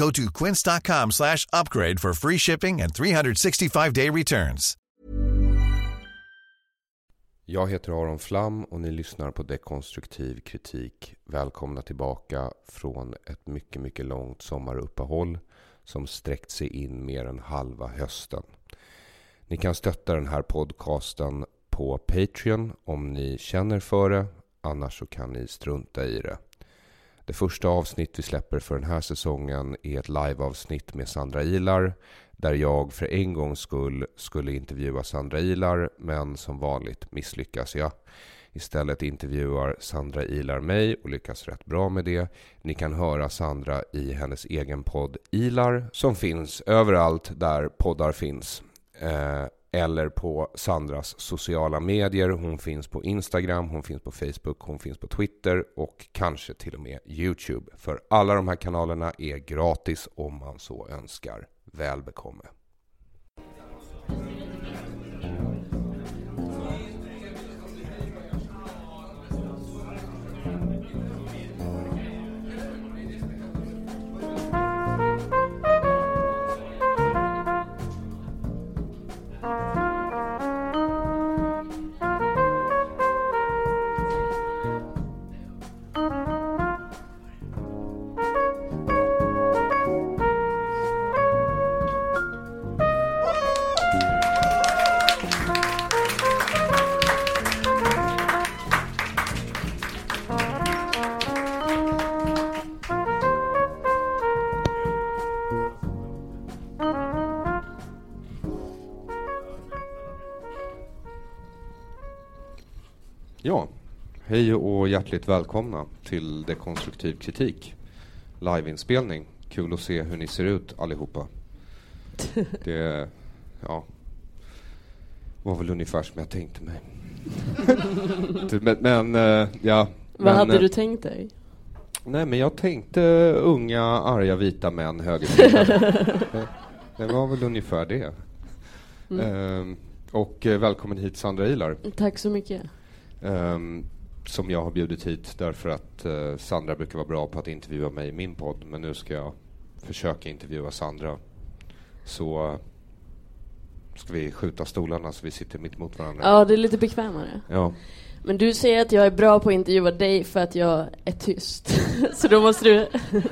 Go to quince.com slash upgrade for free shipping and 365-day returns. Jag heter Aron Flam och ni lyssnar på Dekonstruktiv kritik. Välkomna tillbaka från ett mycket, mycket långt sommaruppehåll som sträckt sig in mer än halva hösten. Ni kan stötta den här podcasten på Patreon om ni känner för det. Annars så kan ni strunta i det. Det första avsnitt vi släpper för den här säsongen är ett liveavsnitt med Sandra Ilar där jag för en gångs skull skulle intervjua Sandra Ilar men som vanligt misslyckas jag. Istället intervjuar Sandra Ilar mig och lyckas rätt bra med det. Ni kan höra Sandra i hennes egen podd Ilar som finns överallt där poddar finns. Eh, eller på Sandras sociala medier. Hon finns på Instagram, hon finns på Facebook, hon finns på Twitter och kanske till och med Youtube. För alla de här kanalerna är gratis om man så önskar. Väl bekomme. Hjärtligt välkomna till Dekonstruktiv kritik. Liveinspelning. Kul att se hur ni ser ut allihopa. Det, ja, var väl ungefär som jag tänkte mig. men, men, eh, ja. Vad men, hade eh, du tänkt dig? Nej, men jag tänkte unga, arga, vita män, högervridare. det, det var väl ungefär det. Ehm, och eh, välkommen hit Sandra Ilar. Tack så mycket. Ehm, som jag har bjudit hit därför att eh, Sandra brukar vara bra på att intervjua mig i min podd. Men nu ska jag försöka intervjua Sandra. Så eh, ska vi skjuta stolarna så vi sitter mitt emot varandra. Ja, det är lite bekvämare. Ja. Men du säger att jag är bra på att intervjua dig för att jag är tyst. Så då måste du...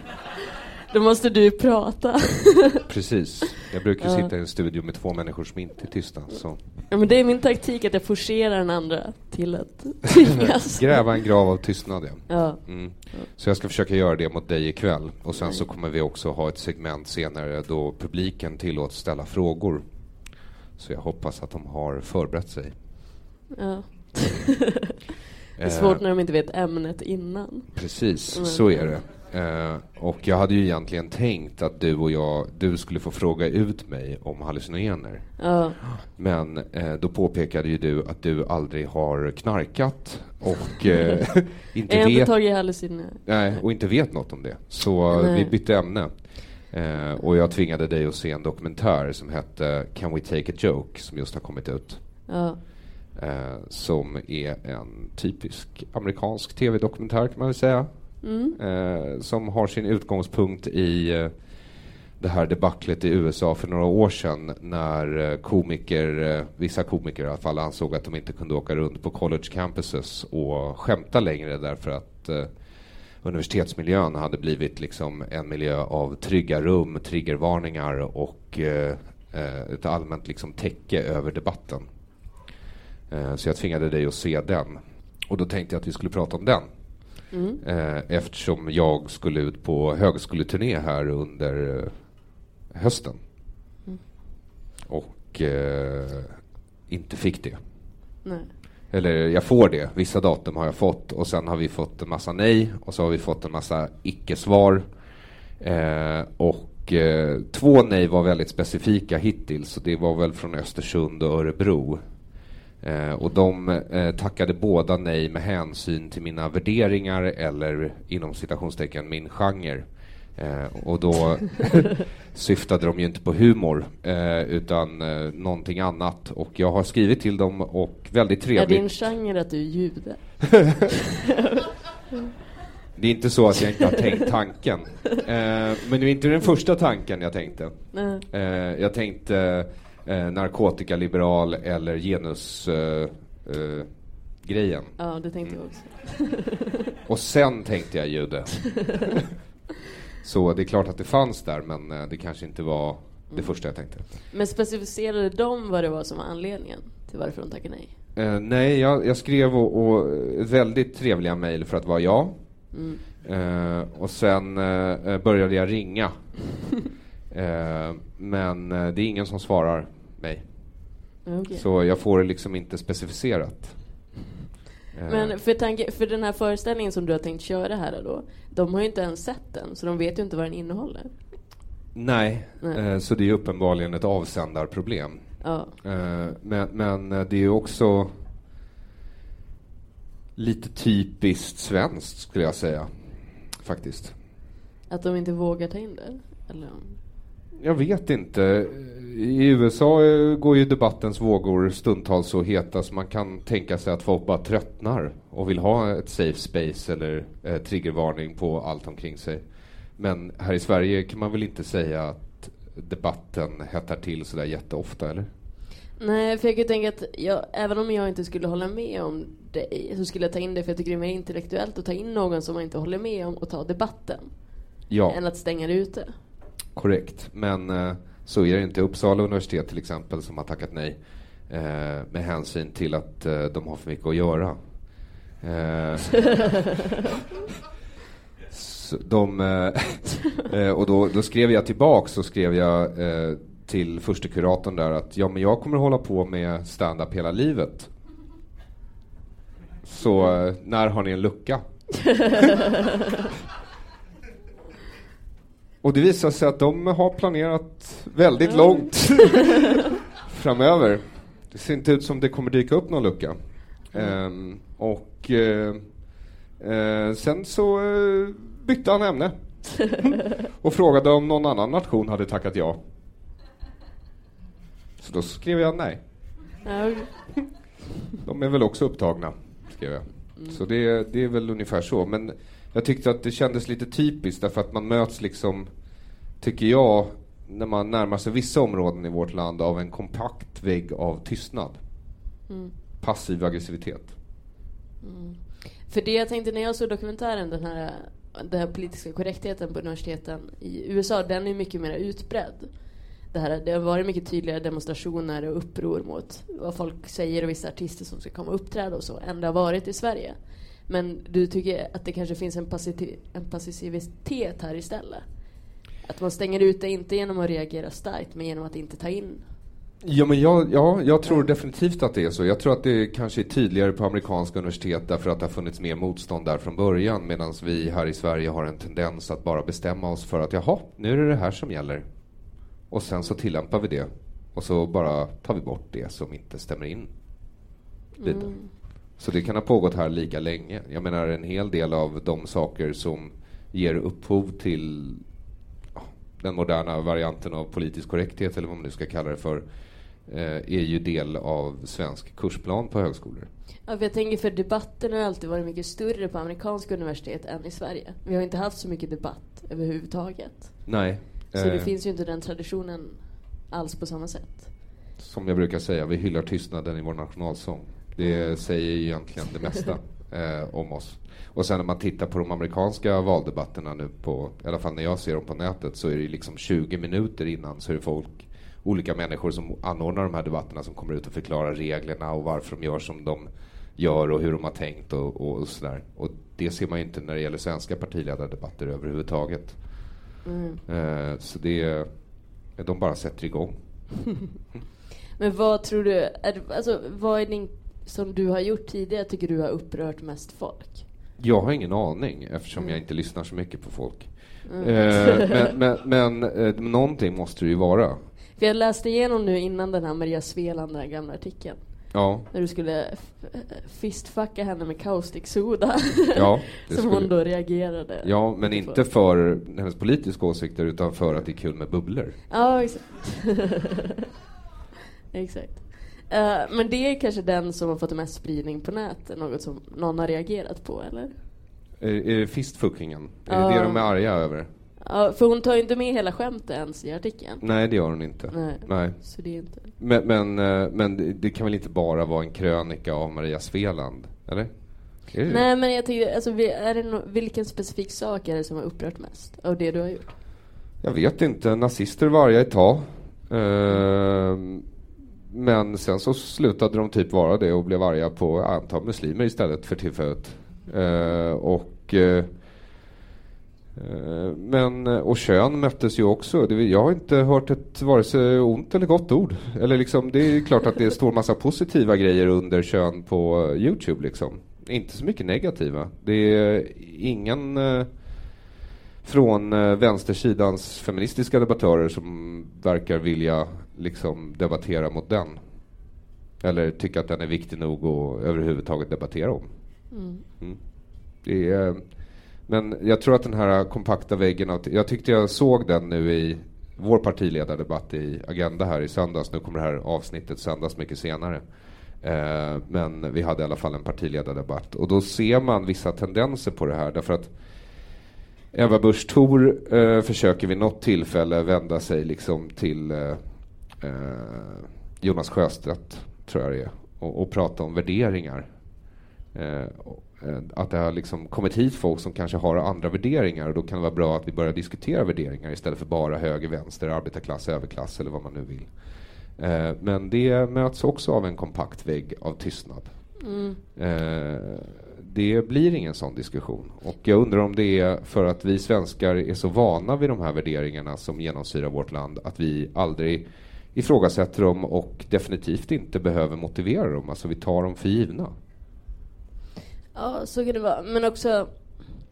Då måste du prata. Precis. Jag brukar sitta i en studio med två människor som inte är tysta. Så. Ja, men det är min taktik att jag forcerar den andra till att tvingas. Gräva en grav av tystnad, ja. Ja. Mm. Så jag ska försöka göra det mot dig ikväll. Och sen så kommer vi också ha ett segment senare då publiken tillåts ställa frågor. Så jag hoppas att de har förberett sig. ja. Det är svårt när de inte vet ämnet innan. Precis, Mm. så är det. Eh, och jag hade ju egentligen tänkt att du och jag, du skulle få fråga ut mig om hallucinogener. Ja. Men eh, då påpekade ju du att du aldrig har knarkat och eh, inte Jag vet tagit. Nej, och inte vet något om det. Så Nej. vi bytte ämne. Eh, och jag tvingade dig att se en dokumentär som hette Can We Take A Joke som just har kommit ut. Ja. Eh, som är en typisk amerikansk tv-dokumentär kan man väl säga. Mm. Eh, som har sin utgångspunkt i eh, det här debaclet i USA för några år sedan när eh, komiker, eh, vissa komiker i alla fall, ansåg att de inte kunde åka runt på college campuses och skämta längre därför att eh, universitetsmiljön hade blivit liksom en miljö av trygga rum, triggervarningar och eh, eh ett allmänt liksom täcke över debatten. Eh, så jag tvingade dig att se den. Och då tänkte jag att vi skulle prata om den. Mm. Eh, eftersom jag skulle ut på högskoleturné här under eh, hösten. Mm. Och eh, inte fick det. Nej. Eller jag får det, vissa datum har jag fått och sen har vi fått en massa nej och så har vi fått en massa icke-svar. Och två nej var väldigt specifika hittills och det var väl från Östersund och Örebro. Eh, och de eh, tackade båda nej med hänsyn till mina värderingar eller inom citationstecken min genre. Eh, och då syftade de ju inte på humor eh, utan eh, någonting annat. Och jag har skrivit till dem och väldigt Är trevligt. din genre att du är jude? Det är inte så att jag inte har tänkt tanken. Eh, men det är inte den första tanken jag tänkte. Eh, jag tänkte eh, narkotikaliberal eller genus eh, eh, grejen. Ja, det tänkte jag också. Och sen tänkte jag jude. Så det är klart att det fanns där men eh, det kanske inte var det första jag tänkte. Men specificerade de vad det var som var anledningen till varför de tackade nej? Eh, nej, jag, jag skrev och, och väldigt trevliga mejl för att vara jag. Mm. Eh, och sen eh, började jag ringa. Eh, men eh, det är ingen som svarar mig. Okej. Så jag får det liksom inte specificerat. Eh, Men för, tanke, för den här föreställningen som du har tänkt köra här då, de har ju inte ens sett den, så de vet ju inte vad den innehåller. Nej, Nej. Eh, så det är uppenbarligen ett avsändarproblem. Ja. Eh, men, men det är också lite typiskt svenskt skulle jag säga. Faktiskt. Att de inte vågar ta in det? Eller? Jag vet inte. I USA eh, går ju debattens vågor stundtals så heta så man kan tänka sig att folk bara tröttnar och vill ha ett safe space eller eh, triggervarning på allt omkring sig. Men här i Sverige kan man väl inte säga att debatten hettar till sådär jätteofta, eller? Nej, för jag kan tänka att jag, även om jag inte skulle hålla med om dig så skulle jag ta in det för jag tycker det är mer intellektuellt att ta in någon som man inte håller med om och ta debatten. Ja. Än att stänga det ute. Korrekt, men eh, så är det inte. Uppsala universitet till exempel som har tackat nej eh, med hänsyn till att eh, de har för mycket att göra. Eh, de, eh, eh, och då, då skrev jag tillbaks så skrev jag eh, till första kuratorn där att ja, men jag kommer hålla på med stand-up hela livet. Så eh, när har ni en lucka? Och det visar sig att de har planerat väldigt långt framöver. Det ser inte ut som det kommer dyka upp någon lucka. Ehm, och eh, eh, sen så eh, bytte han ämne. och frågade om någon annan nation hade tackat ja. Så då skrev jag nej. De är väl också upptagna, skrev jag. Så det, det är väl ungefär så. Men jag tyckte att det kändes lite typiskt därför att man möts liksom, tycker jag, när man närmar sig vissa områden i vårt land av en kompakt vägg av tystnad. Passiv aggressivitet. För det jag tänkte när jag såg dokumentären, den här, den här politiska korrektheten på universiteten i USA, den är mycket mer utbredd. Det, här, det har varit mycket tydligare demonstrationer och uppror mot vad folk säger och vissa artister som ska komma och uppträda och så, än det har varit i Sverige. Men du tycker att det kanske finns en, passiv, en passivitet här istället? Att man stänger ut det inte genom att reagera starkt, men genom att inte ta in Ja, men jag, ja, jag tror definitivt att det är så. Jag tror att det kanske är tydligare på amerikanska universitet därför att det har funnits mer motstånd där från början medan vi här i Sverige har en tendens att bara bestämma oss för att jaha, nu är det det här som gäller. Och sen så tillämpar vi det. Och så bara tar vi bort det som inte stämmer in det. Så det kan ha pågått här lika länge. Jag menar en hel del av de saker som ger upphov till den moderna varianten av politisk korrekthet eller vad man nu ska kalla det för eh, är ju del av svensk kursplan på högskolor. Ja, för jag tänker för debatten har alltid varit mycket större på amerikanska universitet än i Sverige. Vi har inte haft så mycket debatt överhuvudtaget. Nej. Så det eh, finns ju inte den traditionen alls på samma sätt. Som jag brukar säga, vi hyllar tystnaden i vår nationalsång. Det säger ju egentligen det mesta eh, om oss. Och sen när man tittar på de amerikanska valdebatterna nu på, i alla fall när jag ser dem på nätet, så är det liksom 20 minuter innan så är det folk, olika människor som anordnar de här debatterna som kommer ut och förklarar reglerna och varför de gör som de gör och hur de har tänkt och, och sådär. Och det ser man ju inte när det gäller svenska partiledardebatter överhuvudtaget. Eh, så det, de bara sätter igång. Men vad tror du, är, alltså vad är din, som du har gjort tidigare, tycker du har upprört mest folk? Jag har ingen aning eftersom jag inte lyssnar så mycket på folk. Mm. Eh, men men, men eh, någonting måste det ju vara. För jag läste igenom nu innan den här Maria Sveland, den här gamla artikeln. Ja, När du skulle f- fistfucka henne med caustic soda. ja, som skulle- hon då reagerade. ja, men inte för hennes politiska åsikter utan för att det är kul med bubblor. Ja, exakt. exakt. Eh, men det är kanske den som har fått mest spridning på nätet, något som någon har reagerat på, eller? Är, är det fistfuckingen? Är Ja. det det de är arga över? Ja, för hon tar ju inte med hela skämtet ens i artikeln. Nej, det gör hon inte. Nej. Nej. Så det är inte... Men, men, eh, men det- det kan väl inte bara vara en krönika av Maria Sveland? Eller? Är det Nej, men jag tycker, alltså, är det no- vilken specifik sak är det som har upprört mest av det du har gjort? Jag vet inte. Nazister var arga ett tag. Ehm, men sen så slutade de typ vara det och blev arga på antal muslimer istället för tillfället. Eh, och eh, men, och kön möttes ju också. Det, jag har inte hört ett vare sig ont eller gott ord. Eller liksom, det är klart att det står massa positiva grejer under kön på Youtube. Liksom. Inte så mycket negativa. Det är ingen eh, från eh, vänstersidans feministiska debattörer som verkar vilja liksom debattera mot den. Eller tycka att den är viktig nog att överhuvudtaget debattera om. Mm. Det är, men jag tror att den här kompakta väggen av... Jag tyckte jag såg den nu i vår partiledardebatt i Agenda här i söndags. Nu kommer det här avsnittet sändas mycket senare. Eh, men vi hade i alla fall en partiledardebatt. Och då ser man vissa tendenser på det här. Därför att Eva Busch Thor eh, försöker vid något tillfälle vända sig liksom till eh, eh, Jonas Sjöstedt, tror jag det är, och, och prata om värderingar. Eh, och, eh, att det har liksom kommit hit folk som kanske har andra värderingar och då kan det vara bra att vi börjar diskutera värderingar istället för bara höger, vänster, arbetarklass, överklass eller vad man nu vill. Eh, men det möts också av en kompakt vägg av tystnad. Eh, det blir ingen sån diskussion. Och jag undrar om det är för att vi svenskar är så vana vid de här värderingarna som genomsyrar vårt land att vi aldrig ifrågasätter dem och definitivt inte behöver motivera dem. Alltså vi tar dem för givna. Ja, så kan det vara. Men också,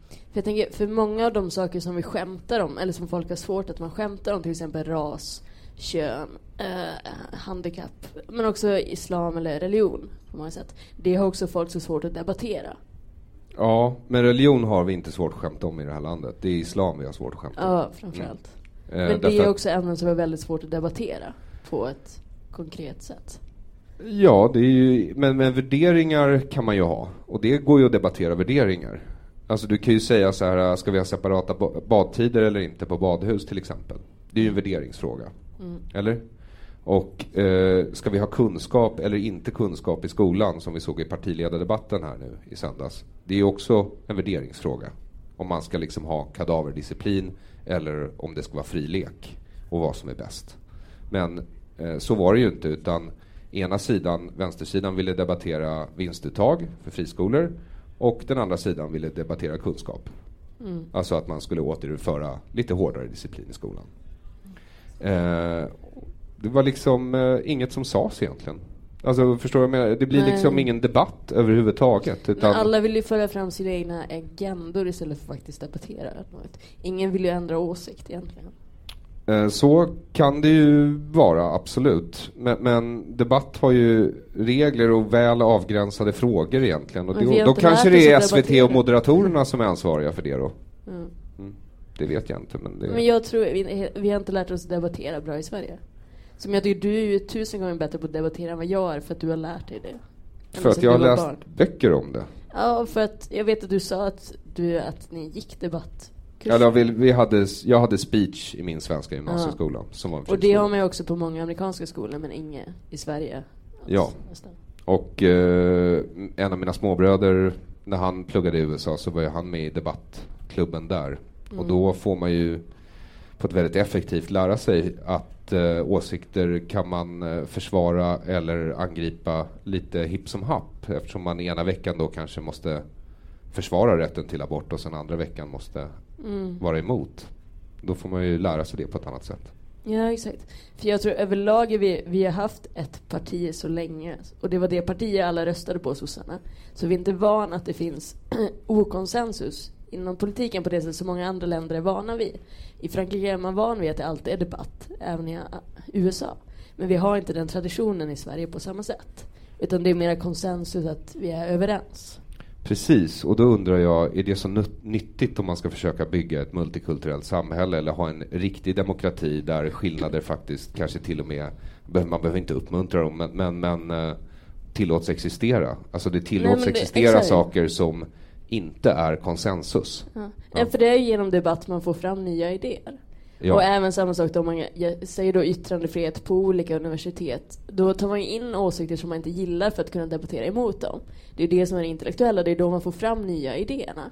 för jag tänker, för många av de saker som vi skämtar om, eller som folk har svårt att man skämtar om, till exempel ras, kön, eh, handikapp, men också islam eller religion på många sätt. Det har också folk så svårt att debattera. Ja, men religion har vi inte svårt att skämta om i det här landet. Det är islam vi har svårt att skämta om. Ja, framförallt. Eh, Men det är också ämnen som är väldigt svårt att debattera på ett konkret sätt. Ja, det är ju, men, men värderingar kan man ju ha. Och det går ju att debattera värderingar. Alltså du kan ju säga så här, ska vi ha separata ba- badtider eller inte på badhus till exempel? Det är ju en värderingsfråga. Eller? Och eh, ska vi ha kunskap eller inte kunskap i skolan som vi såg i partiledardebatten här nu i söndags? Det är ju också en värderingsfråga. Om man ska liksom ha kadaverdisciplin eller om det ska vara fri lek och vad som är bäst. Men så var det ju inte utan ena sidan, vänstersidan ville debattera vinstuttag för friskolor och den andra sidan ville debattera kunskap. Alltså att man skulle återföra lite hårdare disciplin i skolan. Eh, det var liksom eh, inget som sades egentligen. Alltså förstår jag menar? Det blir Nej. liksom ingen debatt överhuvudtaget. Utan, Men alla vill ju föra fram sina egna agendor istället för att faktiskt debattera. Ingen vill ju ändra åsikt egentligen. Eh, Så kan det ju vara, absolut. Men, men debatt har ju regler och väl avgränsade frågor egentligen. Och då, då kanske det är att SVT och moderatorerna som är ansvariga för det då. Mm. Mm. det vet jag inte. Men, det... men jag tror, vi, vi har inte lärt oss debattera bra i Sverige. Som jag tycker, du är ju tusen gånger bättre på att debattera än vad jag är för att du har lärt dig det. För att jag har läst barn. böcker om det? Ja, för att jag vet att du sa att, du, att ni gick debatt. Ja, vi, vi hade, jag hade speech i min svenska gymnasieskola. Ja. Som var och det har man ju också på många amerikanska skolor, men inget i Sverige. Ja. Nästan. Och eh, en av mina småbröder, när han pluggade i USA så var ju han med i debattklubben där. Mm. Och då får man ju på ett väldigt effektivt lära sig att eh, åsikter kan man eh, försvara eller angripa lite hipp som happ eftersom man ena veckan då kanske måste försvara rätten till abort och sen andra veckan måste mm. vara emot. Då får man ju lära sig det på ett annat sätt. Ja, exakt. För jag tror överlag vi, vi har haft ett parti så länge och det var det partiet alla röstade på, sossarna. Så vi är inte van att det finns okonsensus inom politiken på det sätt som många andra länder är vana vid. I Frankrike är man van vid att det alltid är debatt, även i USA. Men vi har inte den traditionen i Sverige på samma sätt. Utan det är mer konsensus att vi är överens. Precis, och då undrar jag, är det så nyttigt om man ska försöka bygga ett multikulturellt samhälle eller ha en riktig demokrati där skillnader faktiskt kanske till och med, man behöver inte uppmuntra dem, men, men, men eh, tillåts existera. Alltså det tillåts Nej, det, existera exakt. saker som inte är konsensus. Ja. Ja. För det är genom debatt man får fram nya idéer. Ja. Och även samma sak om man säger då yttrandefrihet på olika universitet. Då tar man ju in åsikter som man inte gillar för att kunna debattera emot dem. Det är det som är det intellektuella, det är då man får fram nya idéerna.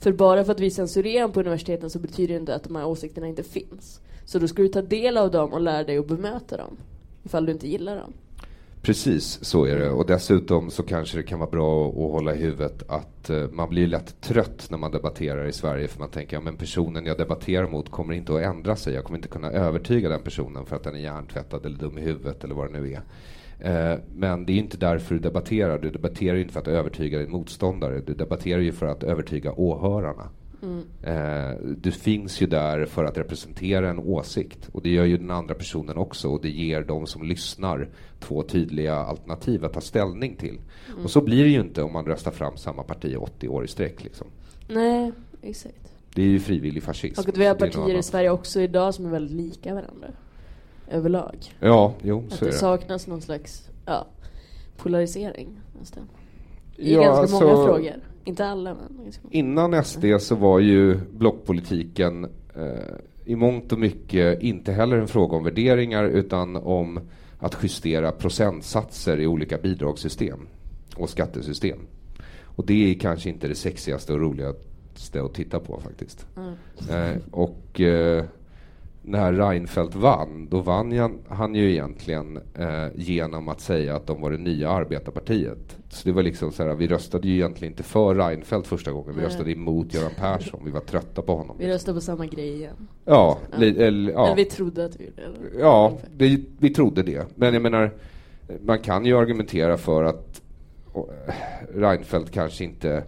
För bara för att vi censurerar på universiteten så betyder det inte att de här åsikterna inte finns. Så då ska du ta del av dem och lära dig att bemöta dem. Ifall du inte gillar dem. Precis, så är det. Och dessutom så kanske det kan vara bra att hålla i huvudet att eh, man blir lätt trött när man debatterar i Sverige för man tänker att ja, personen jag debatterar mot kommer inte att ändra sig. Jag kommer inte kunna övertyga den personen för att den är hjärntvättad eller dum i huvudet eller vad det nu är. Eh, men det är inte därför du debatterar. Du debatterar inte för att övertyga din motståndare. Du debatterar ju för att övertyga åhörarna. Mm. Eh, du finns ju där för att representera en åsikt och det gör ju den andra personen också och det ger de som lyssnar två tydliga alternativ att ta ställning till. Mm. Och så blir det ju inte om man röstar fram samma parti 80 år i sträck. Liksom. Nej, exakt. Det är ju frivillig fascism. Och vi har partier i Sverige också idag som är väldigt lika varandra. Överlag. Ja, jo, att så är det. det saknas någon slags ja, polarisering nästan. I ja, ganska alltså, många frågor. Inte alla, men Innan SD så var ju blockpolitiken eh, i mångt och mycket inte heller en fråga om värderingar utan om att justera procentsatser i olika bidragssystem och skattesystem. Och det är kanske inte det sexigaste och roligaste att titta på faktiskt. Mm. Eh, och eh, när Reinfeldt vann, då vann han ju egentligen eh, genom att säga att de var det nya arbetarpartiet. Så det var liksom så här, vi röstade ju egentligen inte för Reinfeldt första gången, vi röstade emot Göran Persson, vi var trötta på honom. Vi röstade på samma grej igen. Ja, ja. Li, eller, ja. eller vi trodde att vi gjorde det. Ja, det, vi trodde det. Men jag menar, man kan ju argumentera för att Reinfeldt kanske inte Eh,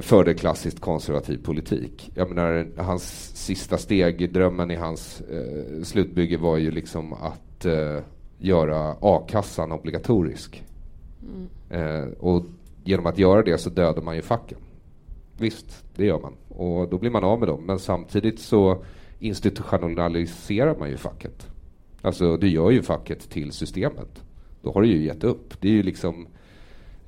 förde klassiskt konservativ politik. Jag menar, hans sista steg, drömmen i hans eh, slutbygge var ju liksom att eh, göra a-kassan obligatorisk. Mm. Eh, och genom att göra det så dödar man ju facken. Visst, det gör man. Och då blir man av med dem. Men samtidigt så institutionaliserar man ju facket. Alltså, du gör ju facket till systemet. Då har du ju gett upp. Det är ju liksom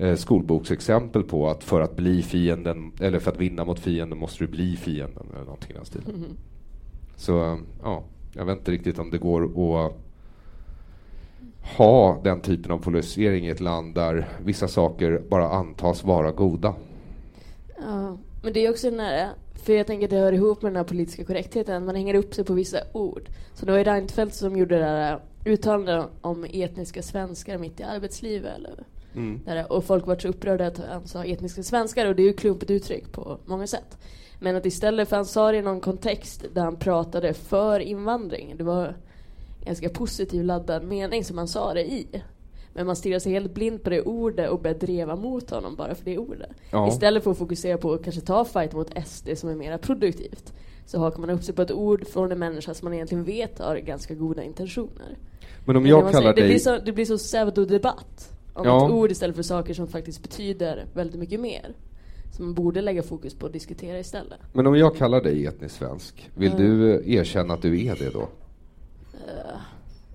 eh, skolboksexempel på att för att bli fienden, eller för att vinna mot fienden måste du bli fienden eller någonting i den Mm. Så ja, jag vet inte riktigt om det går att ha den typen av polarisering i ett land där vissa saker bara antas vara goda. Ja, men det är också här, för jag tänker att det hör ihop med den här politiska korrektheten, man hänger upp sig på vissa ord. Så det var ju Reinfeldt som gjorde det där uttalandet om etniska svenskar mitt i arbetslivet, eller Mm. Där, och folk var så upprörda att han sa etniska svenskar och det är ju klumpigt uttryck på många sätt. Men att istället, för han sa det i någon kontext där han pratade för invandring. Det var ganska positiv laddad mening som han sa det i. Men man stirrar sig helt blind på det ordet och börjar dreva mot honom bara för det ordet. Ja. Istället för att fokusera på att kanske ta fight mot SD som är mer produktivt. Så hakar man upp sig på ett ord från en människa som man egentligen vet har ganska goda intentioner. Men om jag kallar dig... Det blir så, det blir så pseudodebatt om ja. ett ord istället för saker som faktiskt betyder väldigt mycket mer. som man borde lägga fokus på att diskutera istället. Men om jag kallar dig etnisk svensk, vill Mm. du eh, erkänna att du är det då?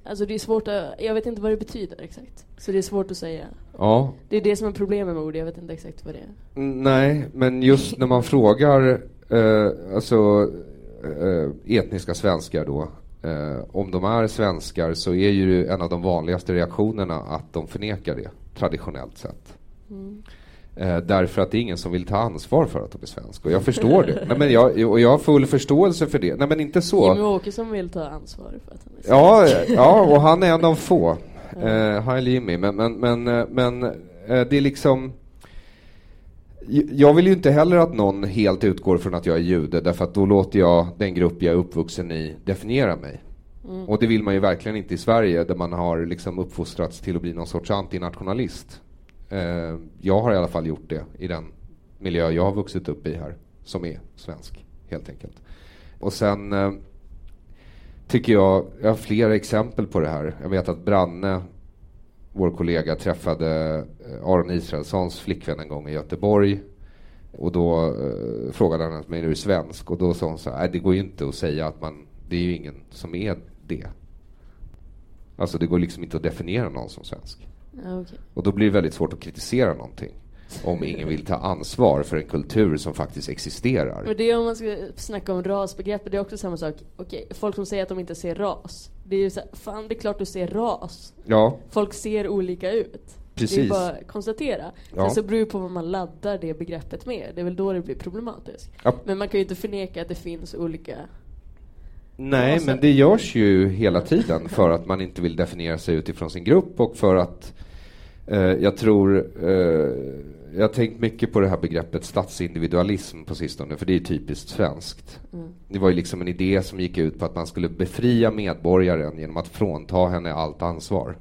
Alltså det är svårt att, jag vet inte vad det betyder exakt. Så det är svårt att säga. Ja, Det är det som är problemet med ord, jag vet inte exakt vad det är. Nej, men just när man frågar eh, alltså, eh, etniska svenskar då, eh, om de är svenskar så är ju en av de vanligaste reaktionerna att de förnekar det, traditionellt sett. Eh, därför att det är ingen som vill ta ansvar för att de är svenska. Och jag förstår det. Nej, men jag, och jag har full förståelse för det. Nej, men inte så. Jimmy Åkesson vill ta ansvar för att han är svensk. Ja, ja, och han är en av få. Eh, Jimmy. Men, men, men, eh, men eh, det är liksom... Jag vill ju inte heller att någon helt utgår från att jag är jude därför att då låter jag den grupp jag är uppvuxen i definiera mig. Och det vill man ju verkligen inte i Sverige där man har liksom uppfostrats till att bli någon sorts antinationalist. Eh, jag har i alla fall gjort det i den miljö jag har vuxit upp i här, som är svensk, helt enkelt. Och sen eh, tycker jag, jag har flera exempel på det här. Jag vet att Branne, vår kollega, träffade Aron Israelssons flickvän en gång i Göteborg. Och då eh, frågade han mig, är du svensk? Och då sa hon så här, det går ju inte att säga att man, det är ju ingen som är det. Alltså det går liksom inte att definiera någon som svensk. Ja, okej. Och då blir det väldigt svårt att kritisera någonting. Om ingen vill ta ansvar för en kultur som faktiskt existerar. Men det är om man ska snacka om rasbegreppet, det är också samma sak. Okej, folk som säger att de inte ser ras. Det är ju så här, fan det är klart du ser ras. Ja, Folk ser olika ut. Det är Precis. bara att konstatera. Ja. Sen så beror det på vad man laddar det begreppet med. Det är väl då det blir problematiskt. Ja. Men man kan ju inte förneka att det finns olika... Nej, men det görs ju hela tiden för att man inte vill definiera sig utifrån sin grupp och för att eh, jag tror eh, jag har tänkt mycket på det här begreppet statsindividualism på sistone, för det är typiskt svenskt. Det var ju liksom en idé som gick ut på att man skulle befria medborgaren genom att frånta henne allt ansvar.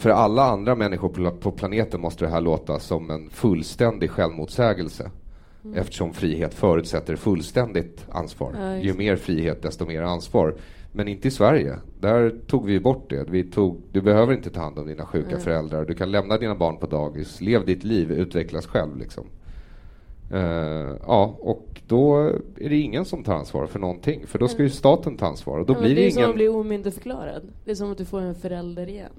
För alla andra människor på- planeten måste det här låta som en fullständig självmotsägelse. Eftersom frihet förutsätter fullständigt ansvar. Ja, Ju mer frihet, desto mer ansvar. Men inte i Sverige. Där tog vi bort det. Vi tog, du behöver inte ta hand om dina sjuka föräldrar. Du kan lämna dina barn på dagis. Lev ditt liv, utvecklas själv. Liksom. Eh, ja, och då är det ingen som tar ansvar för någonting. För då ska ju staten ta ansvar. Och då Ja, blir det det är som att ingen... bli omyndigförklarad. Det är som att du får en förälder igen.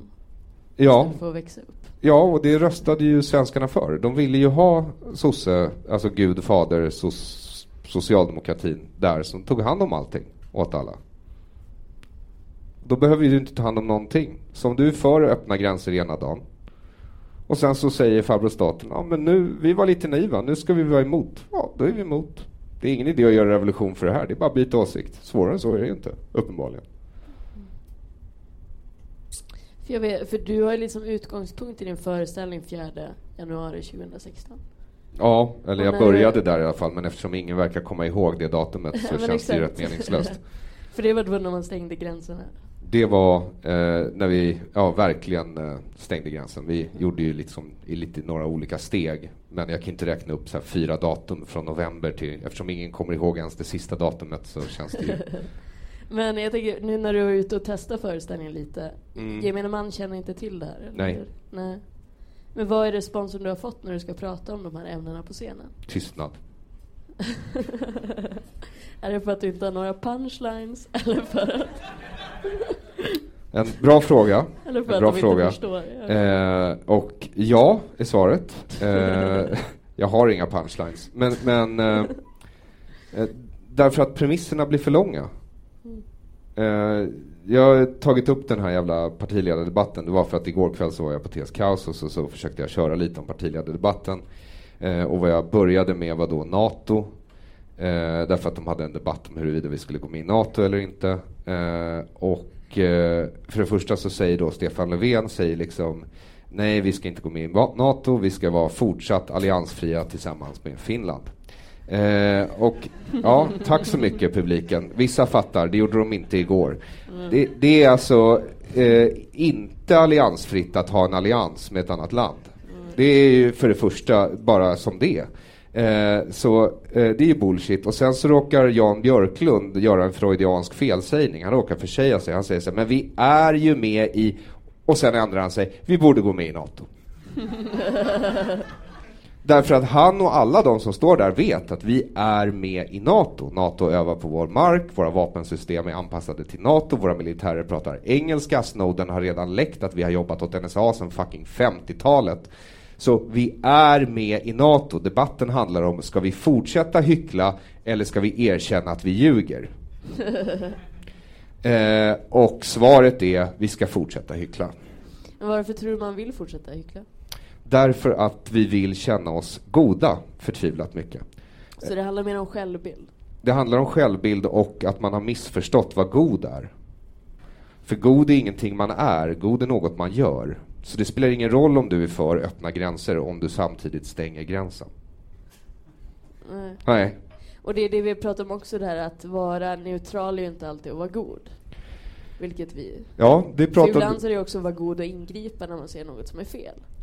Ja, Du får växa upp. Ja, och det röstade ju svenskarna för. De ville ju ha sosse, alltså Gud, fader, sos, socialdemokratin där som tog hand om allting åt alla. Då behöver du inte ta hand om någonting. Så om du är för öppna gränser ena dagen och sen så säger farbror staten, ja men nu, vi var lite naiva, nu ska vi vara emot. Ja, då är vi emot. Det är ingen idé att göra revolution för det här, det är bara att byta åsikt. Svårare än så är det ju inte, uppenbarligen. För, jag vet, för du har ju liksom utgångspunkt i din föreställning 4 januari 2016. Ja, eller jag började där i alla fall, men eftersom ingen verkar komma ihåg det datumet så känns det ju exakt. rätt meningslöst. För det var då när man stängde gränserna. Det var eh, när vi ja, verkligen eh, stängde gränsen. Vi gjorde ju liksom i lite några olika steg. Men jag kan inte räkna upp så här fyra datum från november till, eftersom ingen kommer ihåg ens det sista datumet så känns det ju... Men jag tänker, nu när du är ute och testar föreställningen lite. Mm. Gemene man känner inte till det här? Eller? Nej. Nej. Men vad är responsen du har fått när du ska prata om de här ämnena på scenen? Tystnad. Är det för att du inte har några punchlines? Eller för att, En bra fråga. eller för En att bra fråga. inte förstår? Ja. Eh, och ja, är svaret. Eh, jag har inga punchlines. Men, men eh, eh, därför att premisserna blir för långa. Eh, jag har tagit upp den här jävla partiledardebatten. Det var för att igår kväll så var jag på TS Kaos och så, så försökte jag köra lite om partiledardebatten. Eh, och vad jag började med var då NATO. Eh, därför att de hade en debatt om huruvida vi skulle gå med i NATO eller inte. Eh, och eh, för det första så säger då Stefan Löfven säger liksom nej vi ska inte gå med i NATO, vi ska vara fortsatt alliansfria tillsammans med Finland. Eh, och ja, tack så mycket publiken. Vissa fattar, det gjorde de inte igår. Det, det är alltså eh, inte alliansfritt att ha en allians med ett annat land. Det är ju för det första bara som det. Eh, så eh, det är ju bullshit. Och sen så råkar Jan Björklund göra en freudiansk felsägning. Han råkar försäga sig. Han säger så här, men vi är ju med i... Och sen ändrar han sig, vi borde gå med i NATO. Därför att han och alla de som står där vet att vi är med i NATO. NATO övar på vår mark, våra vapensystem är anpassade till NATO, våra militärer pratar engelska, Snowden har redan läckt att vi har jobbat åt NSA sedan fucking 50-talet. Så vi är med i NATO. Debatten handlar om, ska vi fortsätta hyckla eller ska vi erkänna att vi ljuger? eh, och svaret är, vi ska fortsätta hyckla. Men varför tror du man vill fortsätta hyckla? Därför att vi vill känna oss goda förtvivlat mycket. Så det handlar mer om självbild? Det handlar om självbild och att man har missförstått vad god är. För god är ingenting man är, god är något man gör. Så det spelar ingen roll om du är för öppna gränser om du samtidigt stänger gränsen. Nej. Nej. Och det är det vi pratar om också, det här att vara neutral är ju inte alltid att vara god. Vilket vi... Ja, det pratar ibland så är det också att vara god och ingripa när man ser något som är fel.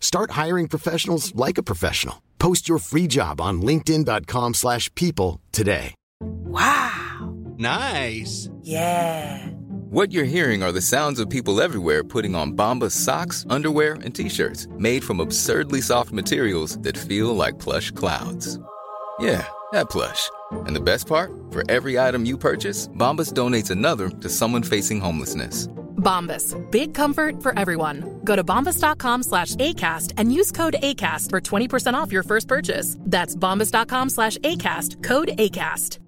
Start hiring professionals like a professional. Post your free job on linkedin.com/people slash people today. Wow. Nice. Yeah. What you're hearing are the sounds of people everywhere putting on Bombas socks, underwear, and t-shirts made from absurdly soft materials that feel like plush clouds. Yeah, that plush. And the best part? For every item you purchase, Bombas donates another to someone facing homelessness. Bombas. Big comfort for everyone. Go to bombas.com slash ACAST and use code ACAST for 20% off your first purchase. That's bombas.com slash ACAST. Code ACAST.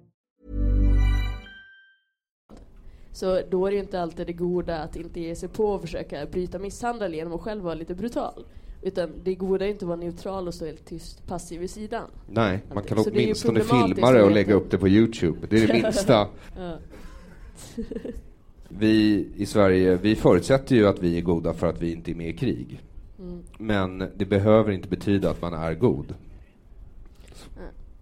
så då är det inte alltid det goda att inte ge sig på och försöka bryta misshandel genom att själv vara lite brutal. Utan det goda ju inte att vara neutral och stå helt tyst, passiv vid sidan. Nej, man kan Så åtminstone filma det och lägga upp det på Youtube. Det är det minsta. Vi i Sverige, vi förutsätter ju att vi är goda för att vi inte är med i krig. Mm. Men det behöver inte betyda att man är god.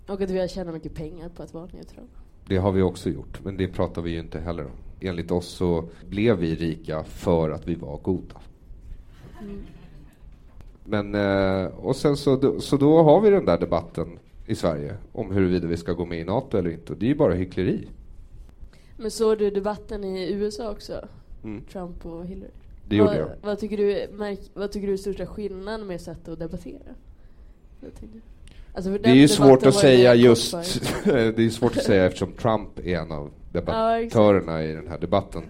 Och att vi har tjänat mycket pengar på att vara neutral. Det har vi också gjort, men det pratar vi ju inte heller om. Enligt oss så blev vi rika för att vi var goda. Men, eh, och sen så, så då har vi den där debatten i Sverige om huruvida vi ska gå med i NATO eller inte. Och det är ju bara hyckleri. Men såg du debatten i USA också? Mm. Trump och Hillary? Det gjorde vad, jag. Vad tycker, du, märk, vad tycker du är största skillnaden med sättet att debattera? Alltså Det är ju svårt att säga just, det är svårt att säga eftersom Trump är en av debattörerna i den här debatten.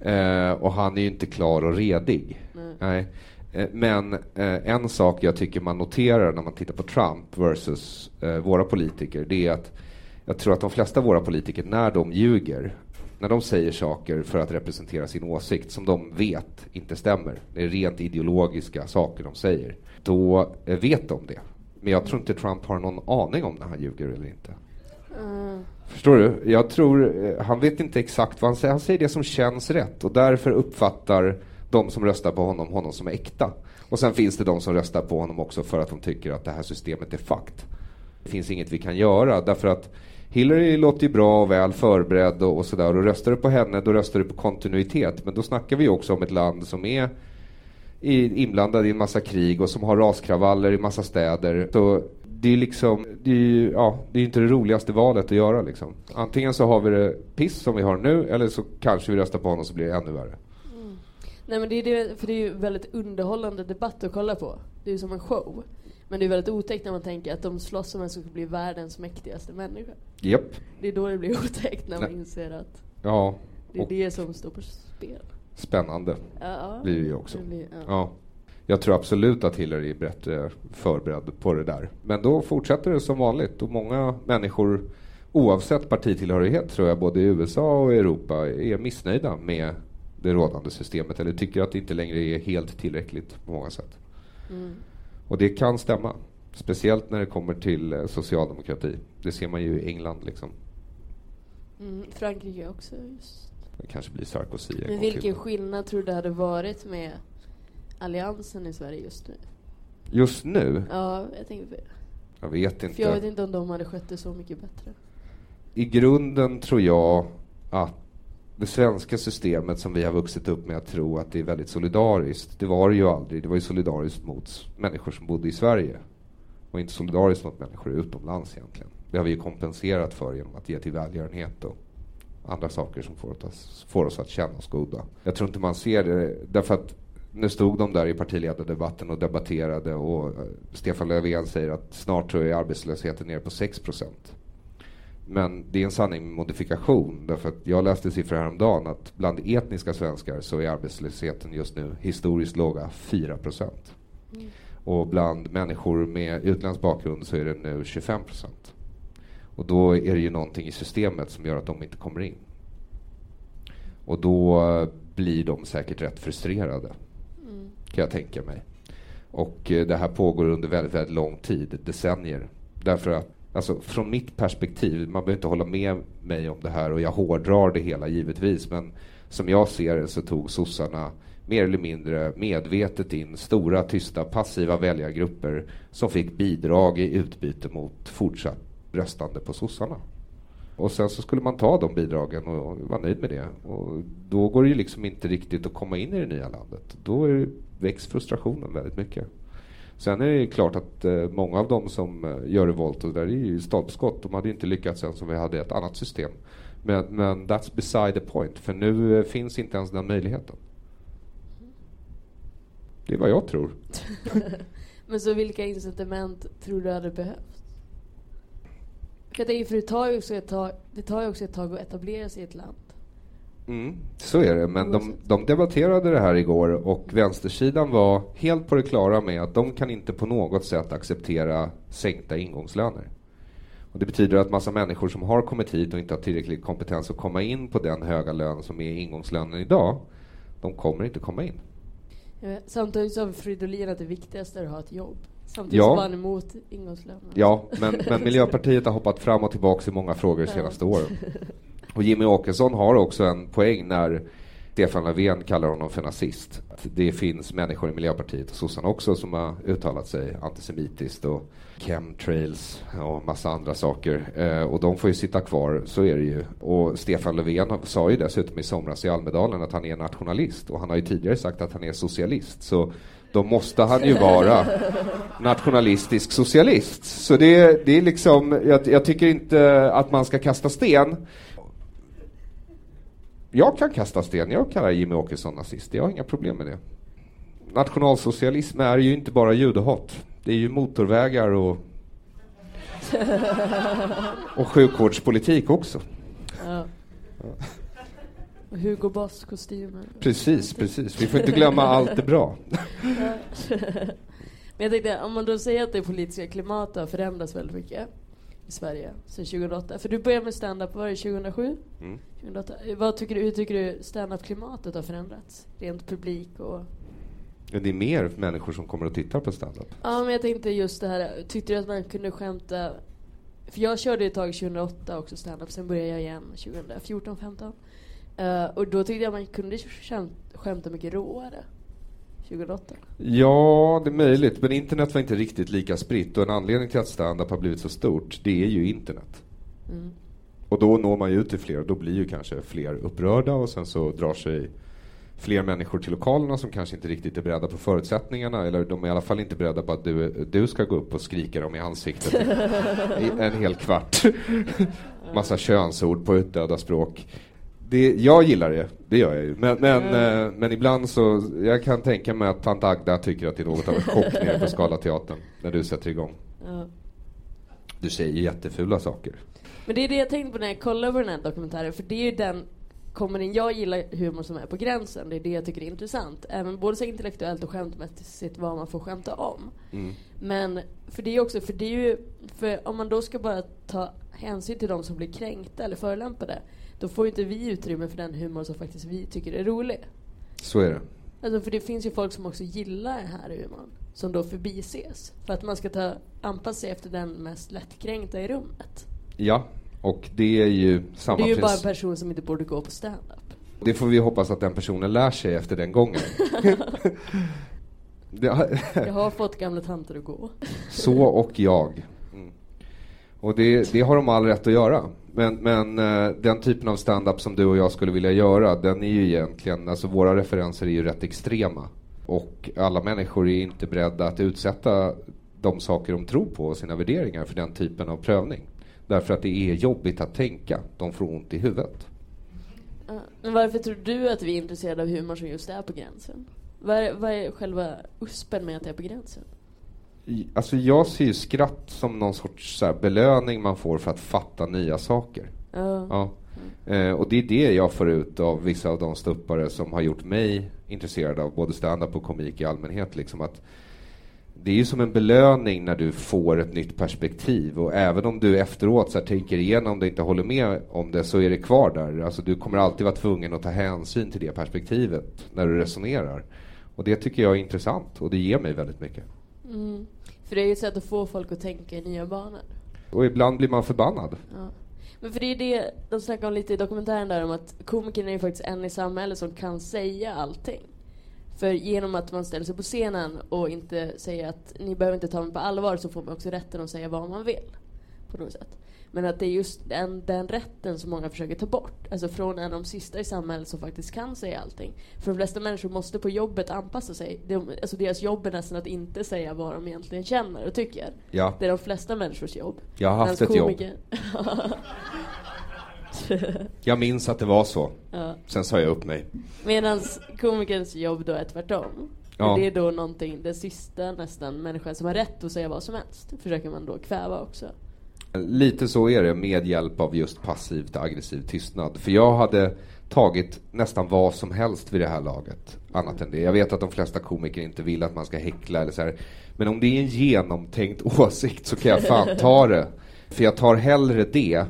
Eh, och han är ju inte klar och redig. Nej. Eh, Men eh, en sak jag tycker man noterar när man tittar på Trump versus eh, våra politiker, det är att jag tror att de flesta av våra politiker, när de ljuger, när de säger saker för att representera sin åsikt som de vet inte stämmer, det är rent ideologiska saker de säger, då eh, vet de det. Men jag tror inte Trump har någon aning om när han ljuger eller inte. Mm. Förstår du? Jag tror, eh, han vet inte exakt vad han säger. Han säger det som känns rätt och därför uppfattar de som röstar på honom honom som är äkta. Och sen finns det de som röstar på honom också för att de tycker att det här systemet är fucked. Det finns inget vi kan göra därför att Hillary låter ju bra och väl förberedd och, och sådär. Och röstar du på henne, då röstar du på kontinuitet. Men då snackar vi också om ett land som är i, inblandad i en massa krig och som har raskravaller i massa städer. Så det är liksom, det är ju, ja, det är inte det roligaste valet att göra liksom. Antingen så har vi det piss som vi har nu, eller så kanske vi röstar på honom så blir det ännu värre. Nej men det är det, för det är ju väldigt underhållande debatt att kolla på. Det är ju som en show. Men det är väldigt otäckt när man tänker att de slåss om vem som ska bli världens mäktigaste människa. Japp. Det är då det blir otäckt när man inser att Ja, det är det som står på spel. spännande Ja, ja. blir det ju också. Det blir- ja. Ja. Jag tror absolut att Hillary är bättre förberedd på det där. Men då fortsätter det som vanligt och många människor oavsett partitillhörighet tror jag både i USA och Europa är missnöjda med det rådande systemet eller tycker att det inte längre är helt tillräckligt på många sätt. Mm. Och det kan stämma. Speciellt när det kommer till eh, socialdemokrati. Det ser man ju i England liksom. Mm, Frankrike också just. Det kanske blir Sarkozy en Men vilken till. skillnad tror du det hade varit med alliansen i Sverige just nu? Just nu? Ja, jag tänker på. Jag vet inte. För jag vet inte om de hade skött det så mycket bättre. I grunden tror jag att det svenska systemet som vi har vuxit upp med att tro att det är väldigt solidariskt. Det var det ju aldrig. Det var ju solidariskt mot människor som bodde i Sverige. Och inte solidariskt mot människor utomlands egentligen. Det har vi ju kompenserat för genom att ge till välgörenhet och andra saker som får oss, får oss att känna oss goda. Jag tror inte man ser det, därför att nu stod de där i partiledardebatten och debatterade och eh, Stefan Löfven säger att snart tror jag arbetslösheten nere på 6 procent. Men det är en sanning med modifikation. Därför att jag läste siffror häromdagen att bland etniska svenskar så är arbetslösheten just nu historiskt låga 4 procent. Mm. Och bland människor med utländsk bakgrund så är det nu 25 procent. Och då är det ju någonting i systemet som gör att de inte kommer in. Och då blir de säkert rätt frustrerade, mm. kan jag tänka mig. Och eh, det här pågår under väldigt, väldigt lång tid, decennier. Därför att Alltså från mitt perspektiv, man behöver inte hålla med mig om det här och jag hårdrar det hela givetvis, men som jag ser det så tog sossarna mer eller mindre medvetet in stora, tysta, passiva väljargrupper som fick bidrag i utbyte mot fortsatt röstande på sossarna. Och sen så skulle man ta de bidragen och vara nöjd med det. Och då går det ju liksom inte riktigt att komma in i det nya landet. Då är, väcks frustrationen väldigt mycket. Sen är det klart att eh, många av dem som eh, gör revolt, och där är ju stolpskott, de hade ju inte lyckats ens om vi hade ett annat system. Men, men that's beside the point, för nu eh, finns inte ens den möjligheten. Det är vad jag tror. men så vilka incitament tror du hade behövts? Jag tänker, för det tar ju också ett tag, det tar ju också ett tag att etablera sig i ett land. Mm, så är det, men de, de, debatterade det här igår och vänstersidan var helt på det klara med att de kan inte på något sätt acceptera sänkta ingångslöner. Och det betyder att massa människor som har kommit hit och inte har tillräcklig kompetens att komma in på den höga lön som är ingångslönen idag, de kommer inte komma in. Samtidigt sa Fridolin att det viktigaste är att ha ett jobb. Samtidigt ja. var han emot ingångslönen. Ja, men, men Miljöpartiet har hoppat fram och tillbaka i många frågor de senaste åren. Och Jimmy Åkesson har också en poäng när Stefan Löfven kallar honom för nazist. Det finns människor i Miljöpartiet och sossarna också som har uttalat sig antisemitiskt och chemtrails och massa andra saker. Eh, och de får ju sitta kvar, så är det ju. Och Stefan Löfven sa ju dessutom i somras i Almedalen att han är nationalist och han har ju tidigare sagt att han är socialist. Så då måste han ju vara nationalistisk socialist. Så det, det är liksom, jag, jag tycker inte att man ska kasta sten jag kan kasta sten, jag kallar Jimmy Åkesson nazist, jag har inga problem med det. Nationalsocialism är ju inte bara judehat, det är ju motorvägar och, och sjukvårdspolitik också. Ja. Och Hugo Boss-kostymer. Precis, precis. Vi får inte glömma allt det bra. Men jag tänkte, om man då säger att det politiska klimatet har förändrats väldigt mycket i Sverige sedan 2008. För du började med stand-up, var det 2007? Mm. 2008. Vad tycker du, hur tycker du stand-up-klimatet har förändrats? Rent publik och... Det är mer människor som kommer och tittar på stand-up. Ja, men jag tänkte just det här, tyckte du att man kunde skämta... För jag körde ett tag 2008 också stand-up, sen började jag igen 2014, 15. Uh, och då tyckte jag man kunde skämta mycket råare. 2008? Ja, det är möjligt. Men internet var inte riktigt lika spritt. Och en anledning till att stand-up har blivit så stort, det är ju internet. Mm. Och då når man ju ut till fler. Då blir ju kanske fler upprörda och sen så drar sig fler människor till lokalerna som kanske inte riktigt är beredda på förutsättningarna. Eller de är i alla fall inte beredda på att du, du ska gå upp och skrika dem i ansiktet i en hel kvart. Massa könsord på utdöda språk det, jag gillar det, det gör jag ju. Men, men, mm. eh, men ibland så, jag kan tänka mig att tant Agda tycker att det är något av en chock nere på Scalateatern när du sätter igång. Mm. Du säger jättefula saker. Men det är det jag tänkte på när jag kollade på den här dokumentären, för det är ju den komedin jag gillar humor som är på gränsen. Det är det jag tycker är intressant. Även både så intellektuellt och skämtmässigt vad man får skämta om. Mm. Men för det är också, för det är ju, för om man då ska bara ta hänsyn till de som blir kränkta eller förolämpade då får inte vi utrymme för den humor som faktiskt vi tycker är rolig. Så är det. Alltså för det finns ju folk som också gillar den här humorn, som då förbises. För att man ska ta, anpassa sig efter den mest lättkränkta i rummet. Ja, och det är ju samma Det är ju bara en person som inte borde gå på stand-up. Det får vi hoppas att den personen lär sig efter den gången. jag har fått gamla tanter att gå. Så och jag. Och det, det har de all rätt att göra. Men, men eh, den typen av stand-up som du och jag skulle vilja göra, den är ju egentligen, alltså våra referenser är ju rätt extrema. Och alla människor är inte beredda att utsätta de saker de tror på och sina värderingar för den typen av prövning. Därför att det är jobbigt att tänka, de får ont i huvudet. Ja, Men varför tror du att vi är intresserade av humor som just är på gränsen? Vad är, vad är själva uspen med att det är på gränsen? Alltså jag ser ju skratt som någon sorts belöning man får för att fatta nya saker. Ja. Ja. Eh, och det är det jag får ut av vissa av de stuppare som har gjort mig intresserad av både stand-up och komik i allmänhet. Liksom att det är ju som en belöning när du får ett nytt perspektiv och även om du efteråt så här, tänker igenom det och inte håller med om det så är det kvar där. Alltså du kommer alltid vara tvungen att ta hänsyn till det perspektivet när du resonerar. Och det tycker jag är intressant och det ger mig väldigt mycket. Mm. För det är ju ett sätt att få folk att tänka i nya banor. Och ibland blir man förbannad. Ja. Men för det är det de snackar om lite i dokumentären där om att komikern är ju faktiskt en i samhället som kan säga allting. För genom att man ställer sig på scenen och inte säger att ni behöver inte ta mig på allvar så får man också rätten att säga vad man vill. På något sätt. Men att det är just den, den rätten som många försöker ta bort. Alltså från en av de sista i samhället som faktiskt kan säga allting. För de flesta människor måste på jobbet anpassa sig. De, alltså deras jobb är nästan att inte säga vad de egentligen känner och tycker. Ja. Det är de flesta människors jobb. Jag har haft Medans ett jobb. komiker- Jag minns att det var så. Ja. Sen sa jag upp mig. Medan komikerns jobb då är tvärtom. Ja. Det är då någonting, den sista nästan människan som har rätt att säga vad som helst. Försöker man då kväva också. Lite så är det med hjälp av just passivt aggressiv tystnad. För jag hade tagit nästan vad som helst vid det här laget. Annat än det. Jag vet att de flesta komiker inte vill att man ska häckla eller så här. Men om det är en genomtänkt åsikt så kan jag fan ta det. För jag tar hellre det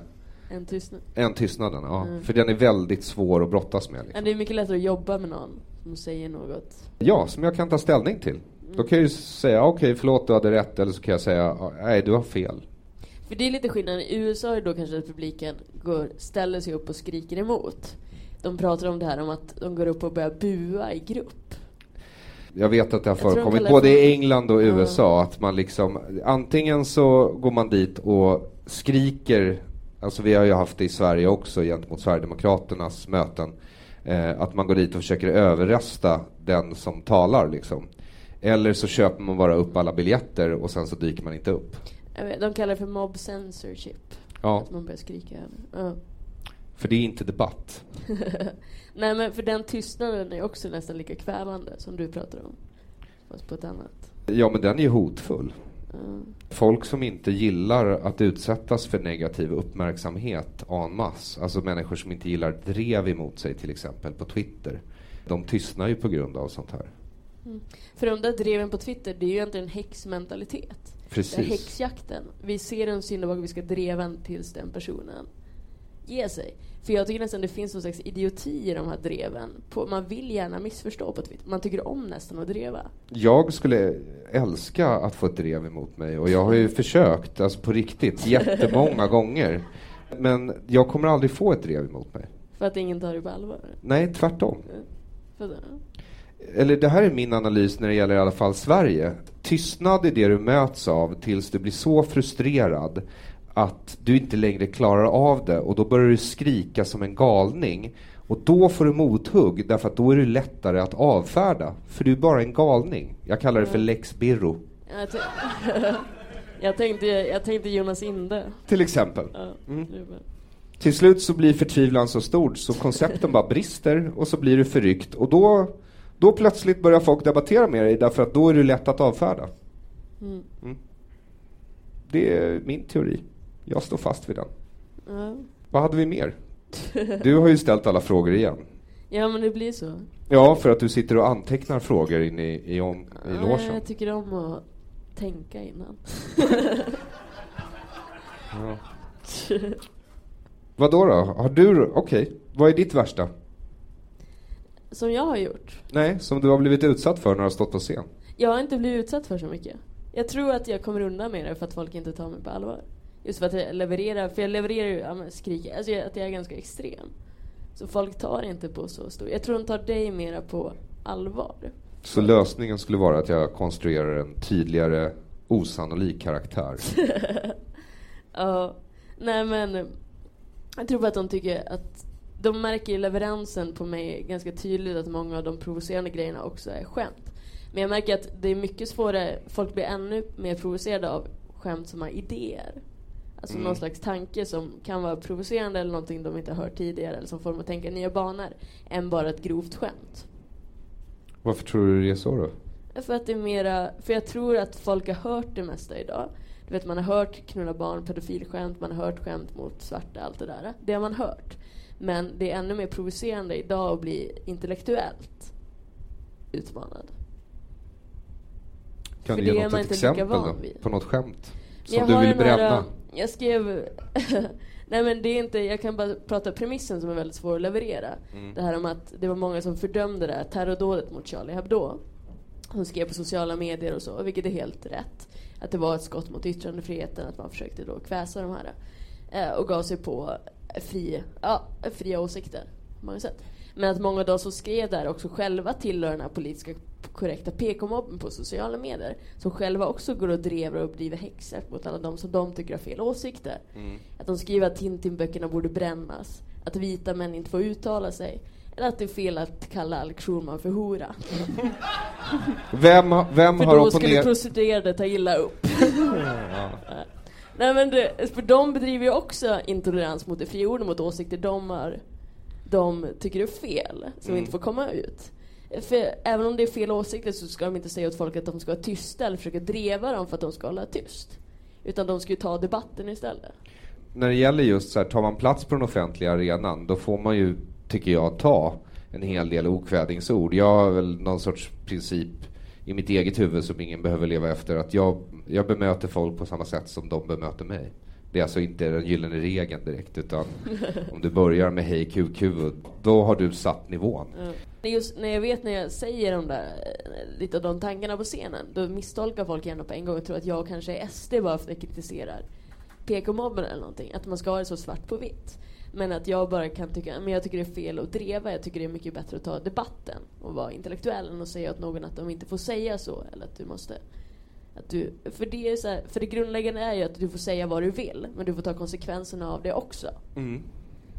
En tystnad. än tystnaden. Ja. För den är väldigt svår att brottas med. Liksom. Det är mycket lättare att jobba med någon som säger något. Ja, som jag kan ta ställning till. Då kan jag ju säga okej, förlåt du hade rätt. Eller så kan jag säga nej, du har fel. För det är lite skillnad. I USA är då kanske att publiken går, ställer sig upp och skriker emot. De pratar om det här om att de går upp och börjar bua i grupp. Jag vet att det har de förekommit kallar både i England och USA att man liksom antingen så går man dit och skriker, alltså vi har ju haft det i Sverige också gentemot Sverigedemokraternas möten, eh, att man går dit och försöker överrösta den som talar liksom. Eller så köper man bara upp alla biljetter och sen så dyker man inte upp. De kallar det för mob censorship. Ja, Att man börjar skrika. Ja. för det är inte debatt. Nej men för den tystnaden är också nästan lika kvävande som du pratar om. Fast på ett annat. Ja, men den är ju hotfull. Ja. Folk som inte gillar att utsättas för negativ uppmärksamhet en masse, alltså människor som inte gillar drev emot sig till exempel på Twitter, de tystnar ju på grund av sånt här. För de där dreven på Twitter, det är ju egentligen en häxmentalitet. Precis. Det är häxjakten. Vi ser en syndabock, vi ska dreva den tills den personen ger sig. För jag tycker nästan det finns någon slags idioti i de här dreven. På, man vill gärna missförstå på Twitter. Man tycker om nästan att dreva. Jag skulle älska att få ett drev emot mig och jag har ju försökt, alltså på riktigt, jättemånga gånger. Men jag kommer aldrig få ett drev emot mig. För att ingen tar det på allvar. Nej, tvärtom. För, Eller det här är min analys när det gäller i alla fall Sverige. Tystnad är det du möts av tills du blir så frustrerad att du inte längre klarar av det och då börjar du skrika som en galning. Och då får du mothugg därför att då är du lättare att avfärda. För du är bara en galning. Jag kallar det för lex Birro. jag, tänkte, jag tänkte Jonas Inde. Till exempel. Mm. Till slut så blir förtvivlan så stor så koncepten bara brister och så blir du förryckt och då, då plötsligt börjar folk debattera med dig därför att då är du lätt att avfärda. Mm. Mm. Det är min teori. Jag står fast vid den. Ja. Vad hade vi mer? Du har ju ställt alla frågor igen. ja, men det blir så. Ja, för att du sitter och antecknar frågor inne i, i, om, i Ja, logen. jag tycker om att tänka innan. Vad då? då? Har du... Okej, vad är ditt värsta? Som jag har gjort. Nej, som du har blivit utsatt för när du har stått på scen? Jag har inte blivit utsatt för så mycket. Jag tror att jag kommer undan med det för att folk inte tar mig på allvar. Just för att jag levererar, för jag levererar ju, ja, skriker, alltså jag- att jag är ganska extrem. Så folk tar inte på så stor, jag tror de tar dig mera på allvar. Så lösningen skulle vara att jag konstruerar en tydligare osannolik karaktär. Ja, nej men jag tror bara att de tycker att de märker i leveransen på mig ganska tydligt att många av de provocerande grejerna också är skämt. Men jag märker att det är mycket svårare, folk blir ännu mer provocerade av skämt som har idéer. Alltså Mm. någon slags tanke som kan vara provocerande eller någonting de inte har hört tidigare eller som får dem att tänka nya banor. Än bara ett grovt skämt. Varför tror du det är så då? För att det är mera, för jag tror att folk har hört det mesta idag. Du vet man har hört knulla barn, pedofilskämt, man har hört skämt mot svarta, allt det där. Det har man hört. Men det är ännu mer provocerande idag att bli intellektuellt utmanad. Kan För du ge något exempel då? På något skämt? Som Jag du vill bränna? Jag skrev... Nej men det är inte, jag kan bara prata premissen som är väldigt svår att leverera. Mm. Det här om att det var många som fördömde det här terrordådet mot Charlie Hebdo. Hon skrev på sociala medier och så, vilket är helt rätt. Att det var ett skott mot yttrandefriheten, att man försökte då kväsa de här. Eh, och gav sig på fri, ja, fria åsikter på många sätt. Men att många av de som skrev där också själva tillhör den här politiska korrekta PK-mobben på sociala medier. Som själva också går och drever och driver häxjakt mot alla de som de tycker har fel åsikter. Att de skriver att Tintin-böckerna borde brännas. Att vita män inte får uttala sig. Eller att det är fel att kalla Alex Schulman för hora. Vem, vem För har då skulle prostituerade ta illa upp. Nej men det, för de bedriver ju också intolerans mot det fria ordet, mot åsikter de har, de tycker är fel, som Mm. inte får komma ut. För även om det är fel åsikter så ska de inte säga åt folk att de ska vara tysta eller försöka dreva dem för att de ska hålla tyst. Utan de ska ju ta debatten istället. När det gäller just så här, tar man plats på den offentliga arenan, då får man ju, tycker jag, ta en hel del okvädingsord. Jag har väl någon sorts princip i mitt eget huvud som ingen behöver leva efter, att jag, jag bemöter folk på samma sätt som de bemöter mig. Det är alltså inte den gyllene regeln direkt, utan om du börjar med hej QQ, då har du satt nivån. Det är Just när jag vet när jag säger de där, eh, lite av de tankarna på scenen, då misstolkar folk gärna på en gång och tror att jag kanske är SD bara för att jag kritiserar PK-mobben eller någonting. Att man ska ha det så svart på vitt. Men att jag bara kan tycka, men jag tycker det är fel att dreva, jag tycker det är mycket bättre att ta debatten och vara intellektuell än att säga åt någon att de inte får säga så, eller att du måste att du, för, det är så här, för det grundläggande är ju att du får säga vad du vill, men du får ta konsekvenserna av det också.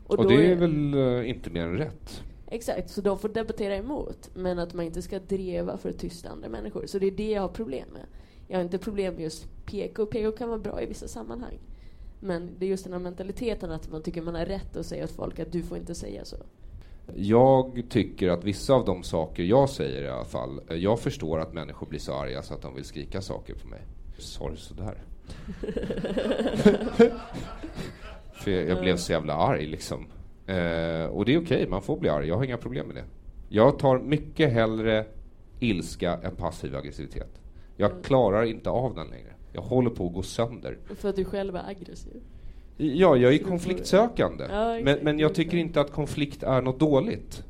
Och, då det är väl eh, inte mer än rätt. Exakt, så de får debattera emot. Men att man inte ska dreva för att tysta andra människor. Så det är det jag har problem med. Jag har inte problem med just PK. PK kan vara bra i vissa sammanhang. Men det är just den här mentaliteten att man tycker man har rätt att säga åt folk att du får inte säga så. Jag tycker att vissa av de saker jag säger i alla fall, jag förstår att människor blir så arga så att de vill skrika saker på mig. Sorry sådär. För jag, jag blev så jävla arg liksom. Eh, och det är okej, man får bli arg, jag har inga problem med det. Jag tar mycket hellre ilska än passiv aggressivitet. Jag klarar inte av den längre. Jag håller på att gå sönder. För att du själv är aggressiv. Ja, jag är konfliktsökande. Ja, men, men jag tycker inte att konflikt är något dåligt.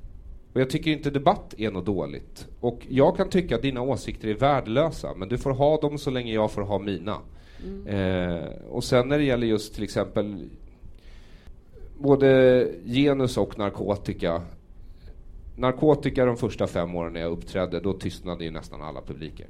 Och jag tycker inte debatt är något dåligt. Och jag kan tycka att dina åsikter är värdelösa, men du får ha dem så länge jag får ha mina. Eh, och sen när det gäller just till exempel både genus och narkotika. Narkotika de första fem åren när jag uppträdde, då tystnade ju nästan alla publiker.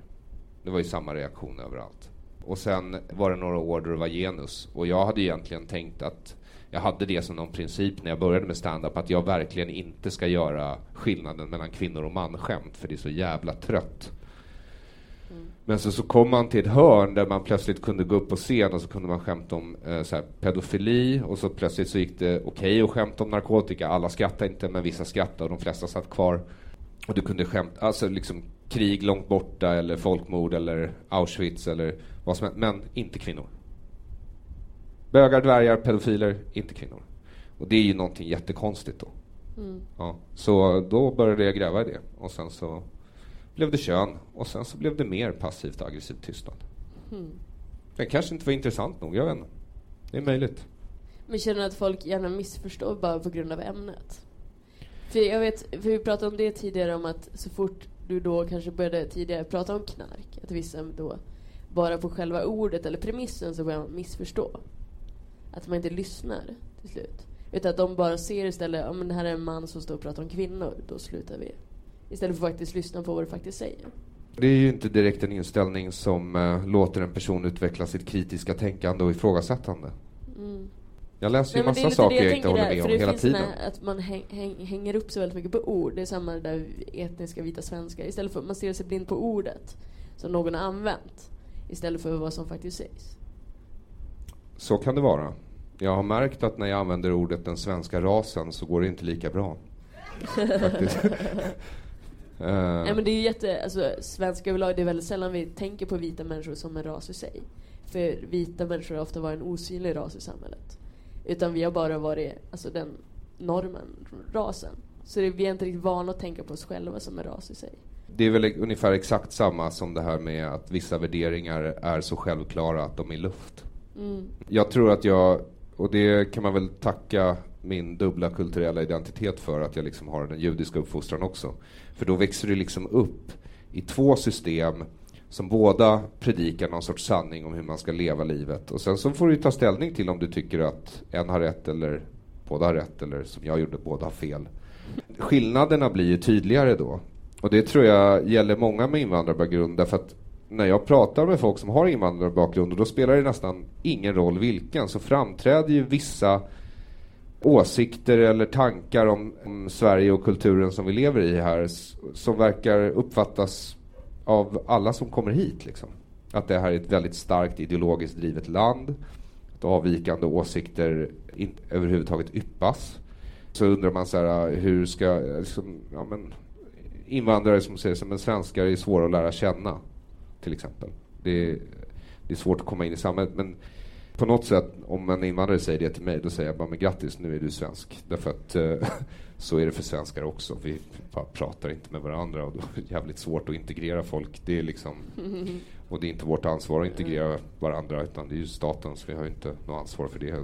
Det var ju samma reaktion överallt. Och sen var det några år då det var genus. Och jag hade egentligen tänkt att jag hade det som någon princip när jag började med stand-up att jag verkligen inte ska göra skillnaden mellan kvinnor och man-skämt, för det är så jävla trött. Men så, så kom man till ett hörn där man plötsligt kunde gå upp på scen och så kunde man skämta om eh, så här, pedofili och så plötsligt så gick det okej att skämta om narkotika. Alla skrattade inte men vissa skrattade och de flesta satt kvar. Och du kunde skämta, alltså liksom krig långt borta eller folkmord eller Auschwitz eller vad som helst, men inte kvinnor. Bögar, dvärgar, pedofiler, inte kvinnor. Och det är ju någonting jättekonstigt då. Ja, så då började jag gräva i det och sen så blev det kön och sen så blev det mer passivt aggressiv tystnad. Det kanske inte var intressant nog, jag vet inte. Det är möjligt. Men känner du att folk gärna missförstår bara på grund av ämnet? För jag vet, för vi pratade om det tidigare om att så fort du då kanske började tidigare prata om knark, att vissa då bara på själva ordet eller premissen så börjar man missförstå. Att man inte lyssnar till slut. Utan att de bara ser istället, om det här är en man som står och pratar om kvinnor, då slutar vi. Istället för att faktiskt lyssna på vad du faktiskt säger. Det är ju inte direkt en inställning som eh, låter en person utveckla sitt kritiska tänkande och ifrågasättande. Mm. Jag läser ju Nej, massa saker jag inte håller där, med för om hela tiden. den här Att man häng, häng, hänger upp sig väldigt mycket på ord. Det är samma där etniska vita svenskar. Istället för att man stirrar sig blind på ordet som någon har använt. Istället för vad som faktiskt sägs. Så kan det vara. Jag har märkt att när jag använder ordet den svenska rasen så går det inte lika bra. Faktiskt. Eh, Nej men det är jätte, alltså svenska överlag, det är väldigt sällan vi tänker på vita människor som en ras i sig. För vita människor har ofta varit en osynlig ras i samhället. Utan vi har bara varit, alltså den normen, rasen. Så det, vi är inte riktigt vana att tänka på oss själva som en ras i sig. Det är väl ungefär exakt samma som det här med att vissa värderingar är så självklara att de är luft. Mm. Jag tror att jag, och det kan man väl tacka min dubbla kulturella identitet för, att jag liksom har den judiska uppfostran också. För då växer du liksom upp i två system som båda predikar någon sorts sanning om hur man ska leva livet. Och sen så får du ta ställning till om du tycker att en har rätt eller båda har rätt eller som jag gjorde, båda har fel. Skillnaderna blir ju tydligare då. Och det tror jag gäller många med invandrarbakgrund därför att när jag pratar med folk som har invandrarbakgrund och då spelar det nästan ingen roll vilken så framträder ju vissa åsikter eller tankar om, om Sverige och kulturen som vi lever i här som verkar uppfattas av alla som kommer hit. Liksom. Att det här är ett väldigt starkt ideologiskt drivet land. Att avvikande åsikter in, överhuvudtaget yppas. Så undrar man så här, hur ska liksom, ja, men, invandrare som säger att svenskar är svåra att lära känna, till exempel. Det är, det är svårt att komma in i samhället. Men på något sätt, om en invandrare säger det till mig, då säger jag bara men grattis, nu är du svensk. Därför att eh, så är det för svenskar också. Vi pratar inte med varandra och då är det jävligt svårt att integrera folk. Det är liksom, och det är inte vårt ansvar att integrera varandra, utan det är ju statens. Vi har ju inte något ansvar för det.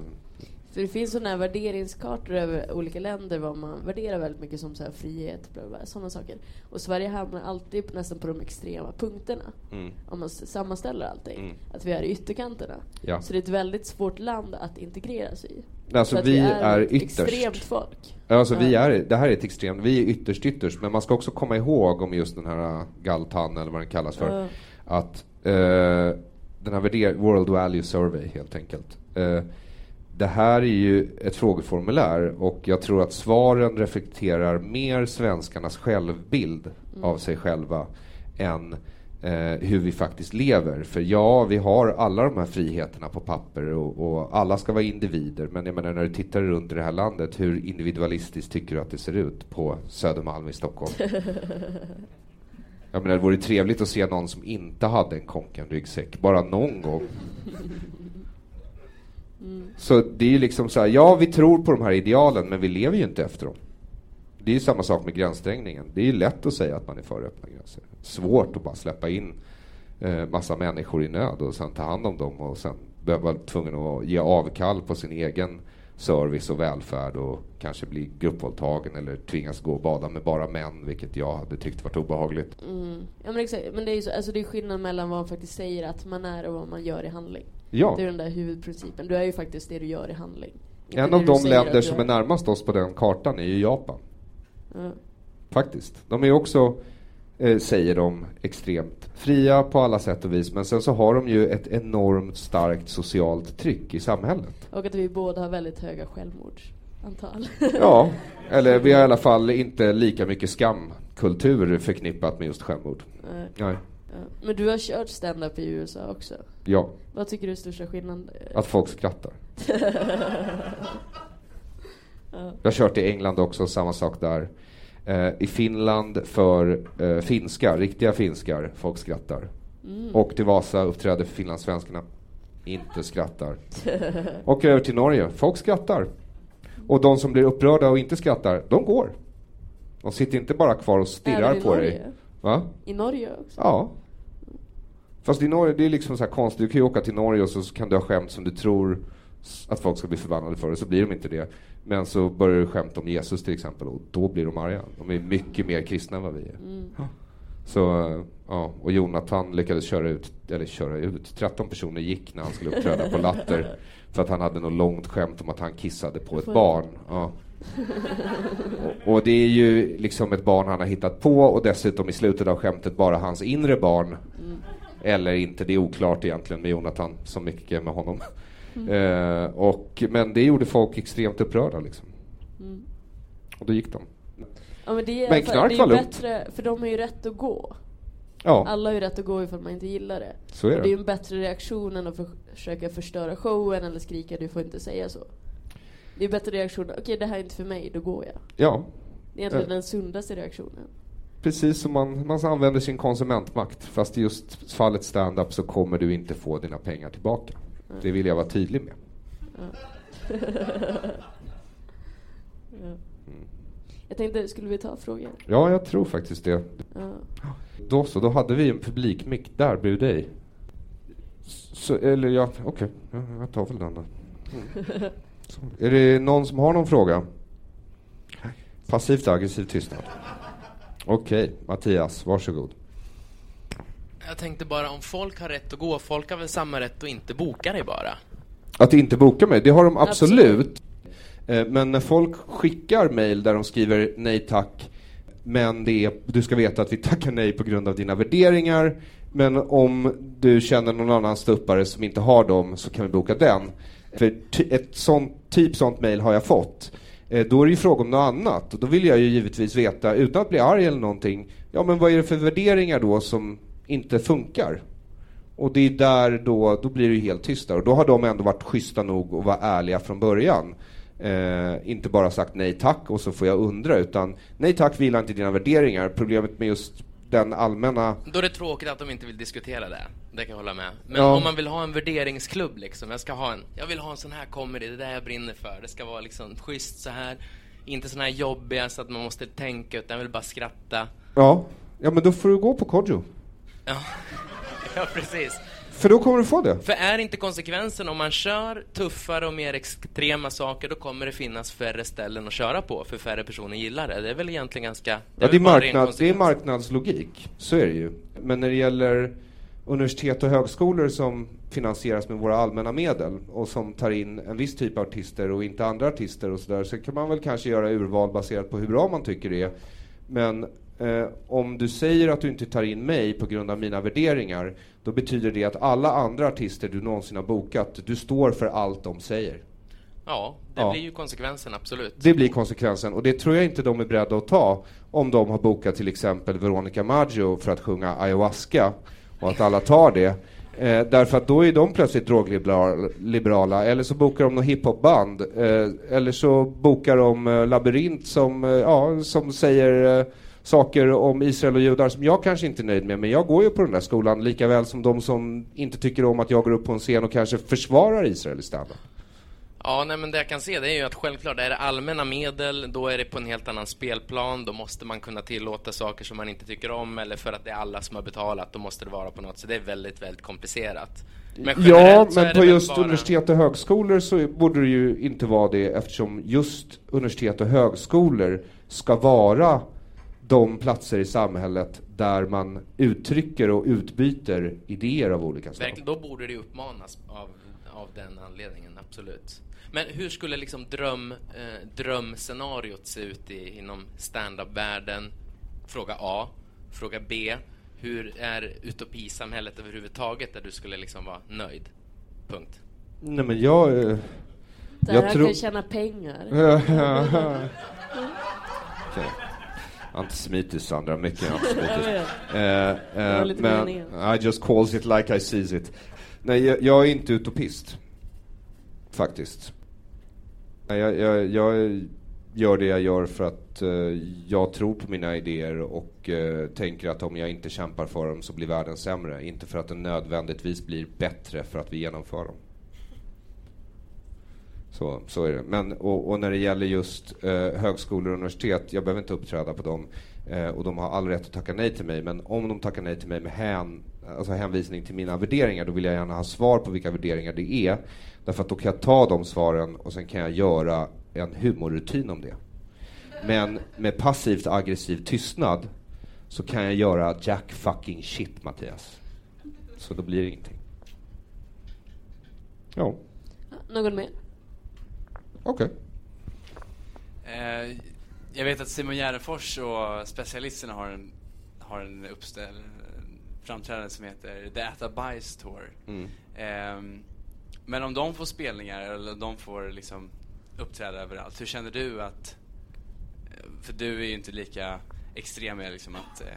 För det finns sådana här värderingskartor över olika länder vad man värderar väldigt mycket som så här frihet, sådana saker. Och Sverige hamnar alltid på, nästan på de extrema punkterna. Mm. Om man sammanställer allting. Mm. Att vi är i ytterkanterna. Ja. Så det är ett väldigt svårt land att integrera sig i. Alltså, att vi är, är ytterst. extremt folk. Alltså vi är, det här är ett extremt, vi är ytterst ytterst, men man ska också komma ihåg om just den här Galtan eller vad den kallas för, Ja. att eh, den här värder- World Value Survey helt enkelt. Eh, det här är ju ett frågeformulär och jag tror att svaren reflekterar mer svenskarnas självbild av sig själva än eh, hur vi faktiskt lever. För ja, vi har alla de här friheterna på papper och, och alla ska vara individer. Men jag menar när du tittar runt i det här landet, hur individualistiskt tycker du att det ser ut på Södermalm i Stockholm? Jag menar, det vore trevligt att se någon som inte hade en Konken-ryggsäck, bara någon gång. Så det är ju liksom så här, ja vi tror på de här idealen men vi lever ju inte efter dem. Det är ju samma sak med gränsstängningen. Det är ju lätt att säga att man är för öppna gränser. Svårt att bara släppa in eh, massa människor i nöd och sen ta hand om dem och sen behöva vara tvungen att ge avkall på sin egen service och välfärd och kanske bli gruppvåldtagen eller tvingas gå och bada med bara män, vilket jag hade tyckt varit obehagligt. Mm. Ja men exakt, men det är ju så, alltså det är skillnad mellan vad man faktiskt säger att man är och vad man gör i handling. Ja. Det är den där huvudprincipen. Du är ju faktiskt det du gör i handling. Inte En av de länder som är närmast oss på den kartan är ju Japan. Ja. Faktiskt. De är också, eh, säger de, extremt fria på alla sätt och vis. Men sen så har de ju ett enormt starkt socialt tryck i samhället. Och att vi båda har väldigt höga självmordsantal. Ja, eller vi har i alla fall inte lika mycket skamkultur förknippat med just självmord. Nej. Nej. Ja. Men du har kört stand-up i USA också. Ja, Vad tycker du är största skillnaden? att folk skrattar. Jag har kört i England också, samma sak där. Eh, I Finland för eh, finskar, riktiga finskar, folk skrattar. Och till Vasa uppträder för finlandssvenskarna, inte skrattar. Och över till Norge, folk skrattar. Och de som blir upprörda och inte skrattar, de går. De sitter inte bara kvar och stirrar på Norge? dig. Va? I Norge också? Ja. Fast i Norge, det är liksom så här konstigt. Du kan ju åka till Norge och så kan du ha skämt som du tror att folk ska bli förbannade för, och så blir de inte det. Men så börjar du skämta om Jesus till exempel, och då blir de arga. De är mycket mer kristna än vad vi är. Ja. Så, Ja, och Jonathan lyckades köra ut, eller köra ut, 13 personer gick när han skulle uppträda på Latter för att han hade något långt skämt om att han kissade på ett barn. Ja. Och, och, det är ju liksom ett barn han har hittat på och dessutom i slutet av skämtet bara hans inre barn. Mm. Eller inte, det är oklart egentligen med Jonathan, så mycket med honom. Mm. Eh, och, men det gjorde folk extremt upprörda liksom. Mm. Och då gick de. Ja, men det är, men knark det är bättre, för de har ju rätt att gå. Ja. Alla har ju rätt att gå ifall man inte gillar det. Så är det. det är ju en bättre reaktion än att för, försöka förstöra showen eller skrika du får inte säga så. Det är bättre reaktion, okej det här är inte för mig, då går jag. Ja. Det är egentligen äh. den sundaste reaktionen. Precis som man, man använder sin konsumentmakt, fast i just fallet stand-up så kommer du inte få dina pengar tillbaka. Mm. Det vill jag vara tydlig med. Ja. Jag tänkte, skulle vi ta frågor? Ja, jag tror faktiskt det. Då så, då hade vi en publikmick där bredvid dig. Så, eller ja, okej, okay. jag tar väl den då. Är det någon som har någon fråga? Passivt aggressiv tystnad. Okej, okay. Mattias, varsågod. Jag tänkte bara om folk har rätt att gå, folk har väl samma rätt att inte boka dig bara? Att inte boka mig, det har de absolut. absolut. Eh, men när folk skickar mejl där de skriver nej tack, men det är, du ska veta att vi tackar nej på grund av dina värderingar, men om du känner någon annan ståuppare som inte har dem så kan vi boka den. För ett sånt, typ sånt mejl har jag fått. Eh, då är det ju fråga om något annat och då vill jag ju givetvis veta, utan att bli arg eller någonting, ja men vad är det för värderingar då som inte funkar? Och det är där då, då blir det ju helt tyst där. Och då har de ändå varit schyssta nog att vara ärliga från början. Eh, inte bara sagt nej tack och så får jag undra, utan nej tack, vi gillar inte dina värderingar. Problemet med just den allmänna... Då är det tråkigt att de inte vill diskutera det. Det kan jag hålla med. Men ja. om man vill ha en värderingsklubb liksom. Jag ska ha en, jag vill ha en sån här comedy, det är det jag brinner för. Det ska vara liksom schysst så här. Inte sån här jobbiga så att man måste tänka, utan jag vill bara skratta. Ja, ja men då får du gå på Kodjo. Ja, ja precis. För då kommer du få det. För är inte konsekvensen om man kör tuffare och mer extrema saker, då kommer det finnas färre ställen att köra på, för färre personer gillar det. Det är väl egentligen ganska... Det ja, det är, marknad, det är marknadslogik, så är det ju. Men när det gäller universitet och högskolor som finansieras med våra allmänna medel och som tar in en viss typ av artister och inte andra artister och sådär, så kan man väl kanske göra urval baserat på hur bra man tycker det är. Men eh, om du säger att du inte tar in mig på grund av mina värderingar, då betyder det att alla andra artister du någonsin har bokat, du står för allt de säger. Ja, det ja. blir ju konsekvensen, absolut. Det blir konsekvensen, och det tror jag inte de är beredda att ta om de har bokat till exempel Veronica Maggio för att sjunga ayahuasca, och att alla tar det. Eh, därför att då är de plötsligt drogliberala, eller så bokar de något hiphopband, eh, eller så bokar de eh, Labyrint som, eh, ja, som säger eh, saker om Israel och judar som jag kanske inte är nöjd med, men jag går ju på den där skolan lika väl som de som inte tycker om att jag går upp på en scen och kanske försvarar Israel istället. Ja, nej, men det jag kan se det är ju att självklart är det allmänna medel, då är det på en helt annan spelplan. Då måste man kunna tillåta saker som man inte tycker om eller för att det är alla som har betalat, då måste det vara på något. Så det är väldigt, väldigt komplicerat. Men ja, men på just bara... universitet och högskolor så borde det ju inte vara det eftersom just universitet och högskolor ska vara de platser i samhället där man uttrycker och utbyter idéer av olika slag. Verkligen, då borde det uppmanas av, av den anledningen, absolut. Men hur skulle liksom dröm, eh, drömscenariot se ut i, inom standup-världen? Fråga A. Fråga B. Hur är utopisamhället överhuvudtaget där du skulle liksom vara nöjd? Punkt. Nej men jag... Eh, där jag tror... kan tjäna pengar. okay. Antisemitiskt Sandra, mycket antisemitiskt. eh, eh, men I just calls it like I sees it. Nej, jag, jag är inte utopist. Faktiskt. Jag, jag, jag, gör det jag gör för att uh, jag tror på mina idéer och uh, tänker att om jag inte kämpar för dem så blir världen sämre. Inte för att den nödvändigtvis blir bättre för att vi genomför dem. Så, så är det. Men, och, och när det gäller just uh, högskolor och universitet, jag behöver inte uppträda på dem och de har all rätt att tacka nej till mig. Men om de tackar nej till mig med hän, alltså hänvisning till mina värderingar, då vill jag gärna ha svar på vilka värderingar det är. Därför att då kan jag ta de svaren och sen kan jag göra en humorrutin om det. Men med passivt aggressiv tystnad så kan jag göra jack fucking shit Mattias. Så då blir det ingenting. Ja, Någon mer? okej. Eh, jag vet att Simon Gärdenfors och specialisterna har en, har en uppställ, framträdande som heter The Atta Bice Tour. Mm. Ehm, men om de får spelningar eller de får liksom uppträda överallt, hur känner du att... eh, För du är ju inte lika extrem med liksom att eh,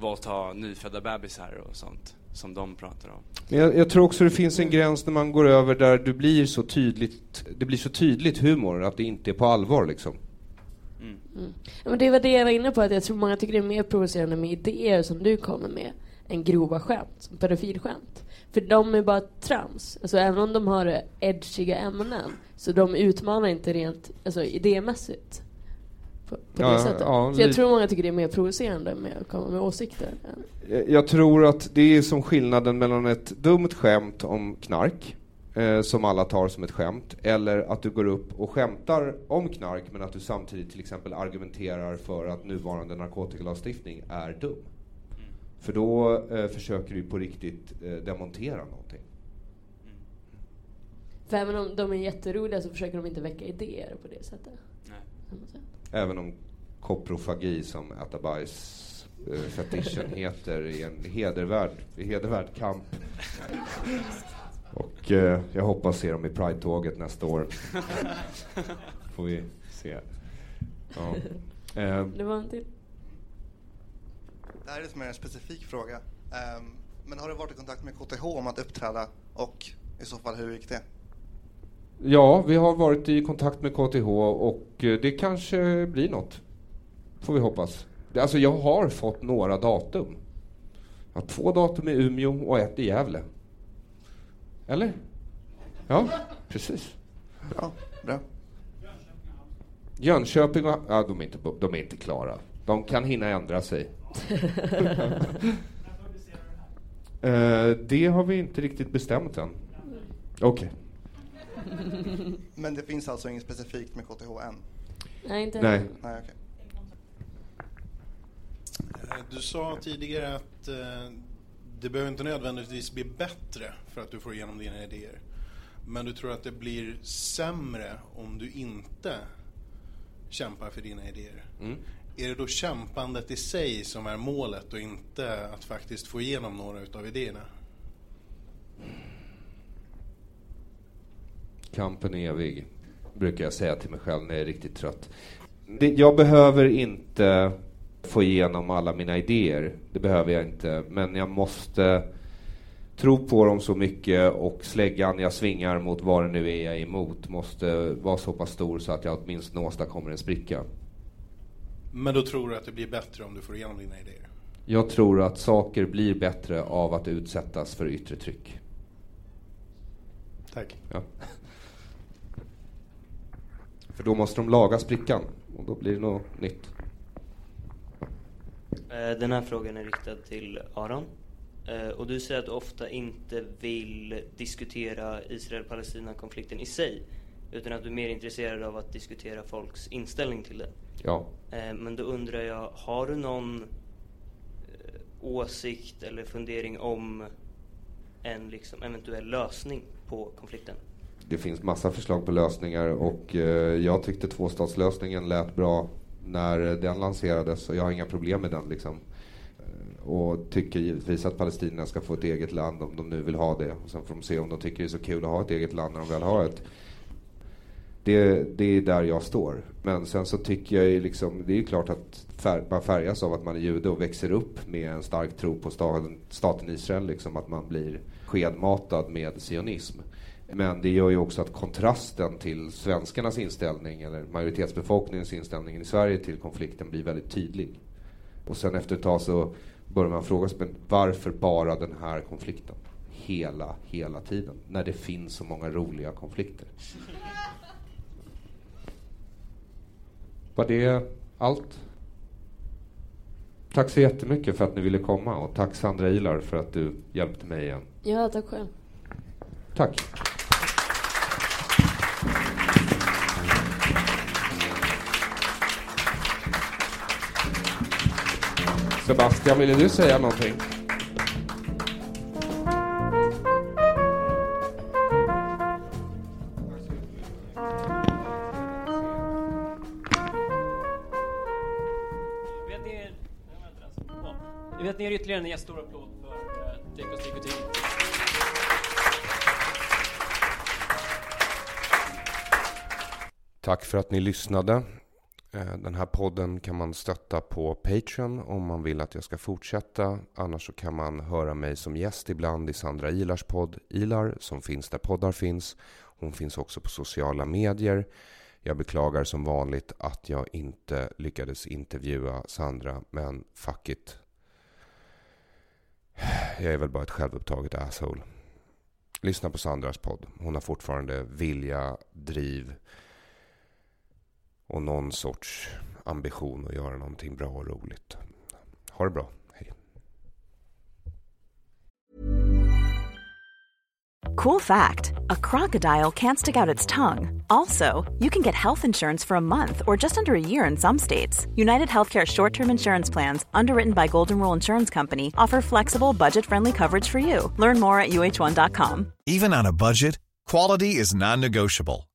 våldta nyfödda bebisar och sånt som de pratar om. Men jag, jag tror också det finns en gräns när man går över där du blir så tydligt, det blir så tydligt humor att det inte är på allvar liksom. Ja, men det var det jag var inne på, att jag tror många tycker det är mer provocerande med idéer som du kommer med än grova skämt, som pedofilskämt. För de är bara trams. Alltså även om de har edgiga ämnen, så de utmanar inte rent alltså, idémässigt. På, på Ja, det sättet. ja, så jag tror många tycker det är mer provocerande med att komma med åsikter. Jag tror att det är som skillnaden mellan ett dumt skämt om knark, eh, som alla tar som ett skämt, eller att du går upp och skämtar om knark men att du samtidigt till exempel argumenterar för att nuvarande narkotikalagstiftning är dum. För då eh, försöker du på riktigt eh, demontera någonting. För även om de är jätteroliga så försöker de inte väcka idéer på det sättet. Nej. Även om koprofagi som äta bajs eh, fetischen heter i en hedervärd, hedervärd kamp. Och eh, jag hoppas se dem i Pride-tåget nästa år. Får vi se. Ja. Eh, Det var en till. Det här är lite mer en specifik fråga. Ehm, men har du varit i kontakt med KTH om att uppträda och i så fall hur gick det? ja, vi har varit i kontakt med KTH och eh, det kanske blir något. Får vi hoppas. Alltså jag har fått några datum. Jag har två datum i Umeå och ett i Gävle. Eller? Ja, precis. Bra, bra. Jönköping och... Ja, de är inte, de är inte klara. De kan hinna ändra sig. Eh, det har vi inte riktigt bestämt än. Okej. Men det finns alltså inget specifikt med KTH än? Nej, inte Nej. Nej, okej. Eh, Du sa tidigare att eh, det behöver inte nödvändigtvis bli bättre för att du får igenom dina idéer. Men du tror att det blir sämre om du inte kämpar för dina idéer. Mm. Är det då kämpandet i sig som är målet och inte att faktiskt få igenom några utav idéerna? Kampen är evig, brukar jag säga till mig själv när jag är riktigt trött. Det, jag behöver inte få igenom alla mina idéer. Det behöver jag inte. Men jag måste tro på dem så mycket och släggan jag svingar mot vad det nu är jag är emot måste vara så pass stor så att jag åtminstone åstadkommer en spricka. Men då tror du att det blir bättre om du får igenom dina idéer? Jag tror att saker blir bättre av att utsättas för yttre tryck. Tack. Ja. För då måste de laga sprickan och då blir det något nytt. Eh, Den här frågan är riktad till Aron. Eh, Och du säger att du ofta inte vill diskutera Israel-Palestina-konflikten i sig, utan att du är mer intresserad av att diskutera folks inställning till det. Ja. Eh, Men då undrar jag, har du någon eh, åsikt eller fundering om en liksom eventuell lösning på konflikten? Det finns massa förslag på lösningar och eh, jag tyckte tvåstatslösningen lät bra när den lanserades och jag har inga problem med den liksom. Och tycker givetvis att palestinierna ska få ett eget land om de nu vill ha det. Och sen får de se om de tycker det är så kul att ha ett eget land när de väl har ett. Det, det är där jag står. Men sen så tycker jag ju liksom, det är ju klart att fär, man färgas av att man är jude och växer upp med en stark tro på staten, staten Israel, liksom att man blir skedmatad med sionism. Men det gör ju också att kontrasten till svenskarnas inställning, eller majoritetsbefolkningens inställning i Sverige till konflikten blir väldigt tydlig. Och sen efter ett tag så börjar man fråga sig, men varför bara den här konflikten? Hela, hela tiden. När det finns så många roliga konflikter. Var det allt? Tack så jättemycket för att ni ville komma och tack Sandra Ilar för att du hjälpte mig igen. Ja, tack själv. Tack. Sebastian, ville du säga någonting? Att ni lyssnade. Eh, den här podden kan man stötta på Patreon om man vill att jag ska fortsätta. Annars så kan man höra mig som gäst ibland i Sandra Ilars podd Ilar som finns där poddar finns. Hon finns också på sociala medier. Jag beklagar som vanligt att jag inte lyckades intervjua Sandra, men fuck it. Jag är väl bara ett självupptaget asshole. Lyssna på Sandras podd. Hon har fortfarande vilja, driv och någon sorts ambition att göra någonting bra och roligt. Ha det bra. Hej. Cool fact a crocodile can't stick out its tongue. Also, you can get health insurance for a month or just under a year in some states. United Healthcare short term insurance plans, underwritten by Golden Rule Insurance Company, offer flexible, budget friendly coverage for you. Learn more at uh1.com. Even on a budget, quality is non-negotiable.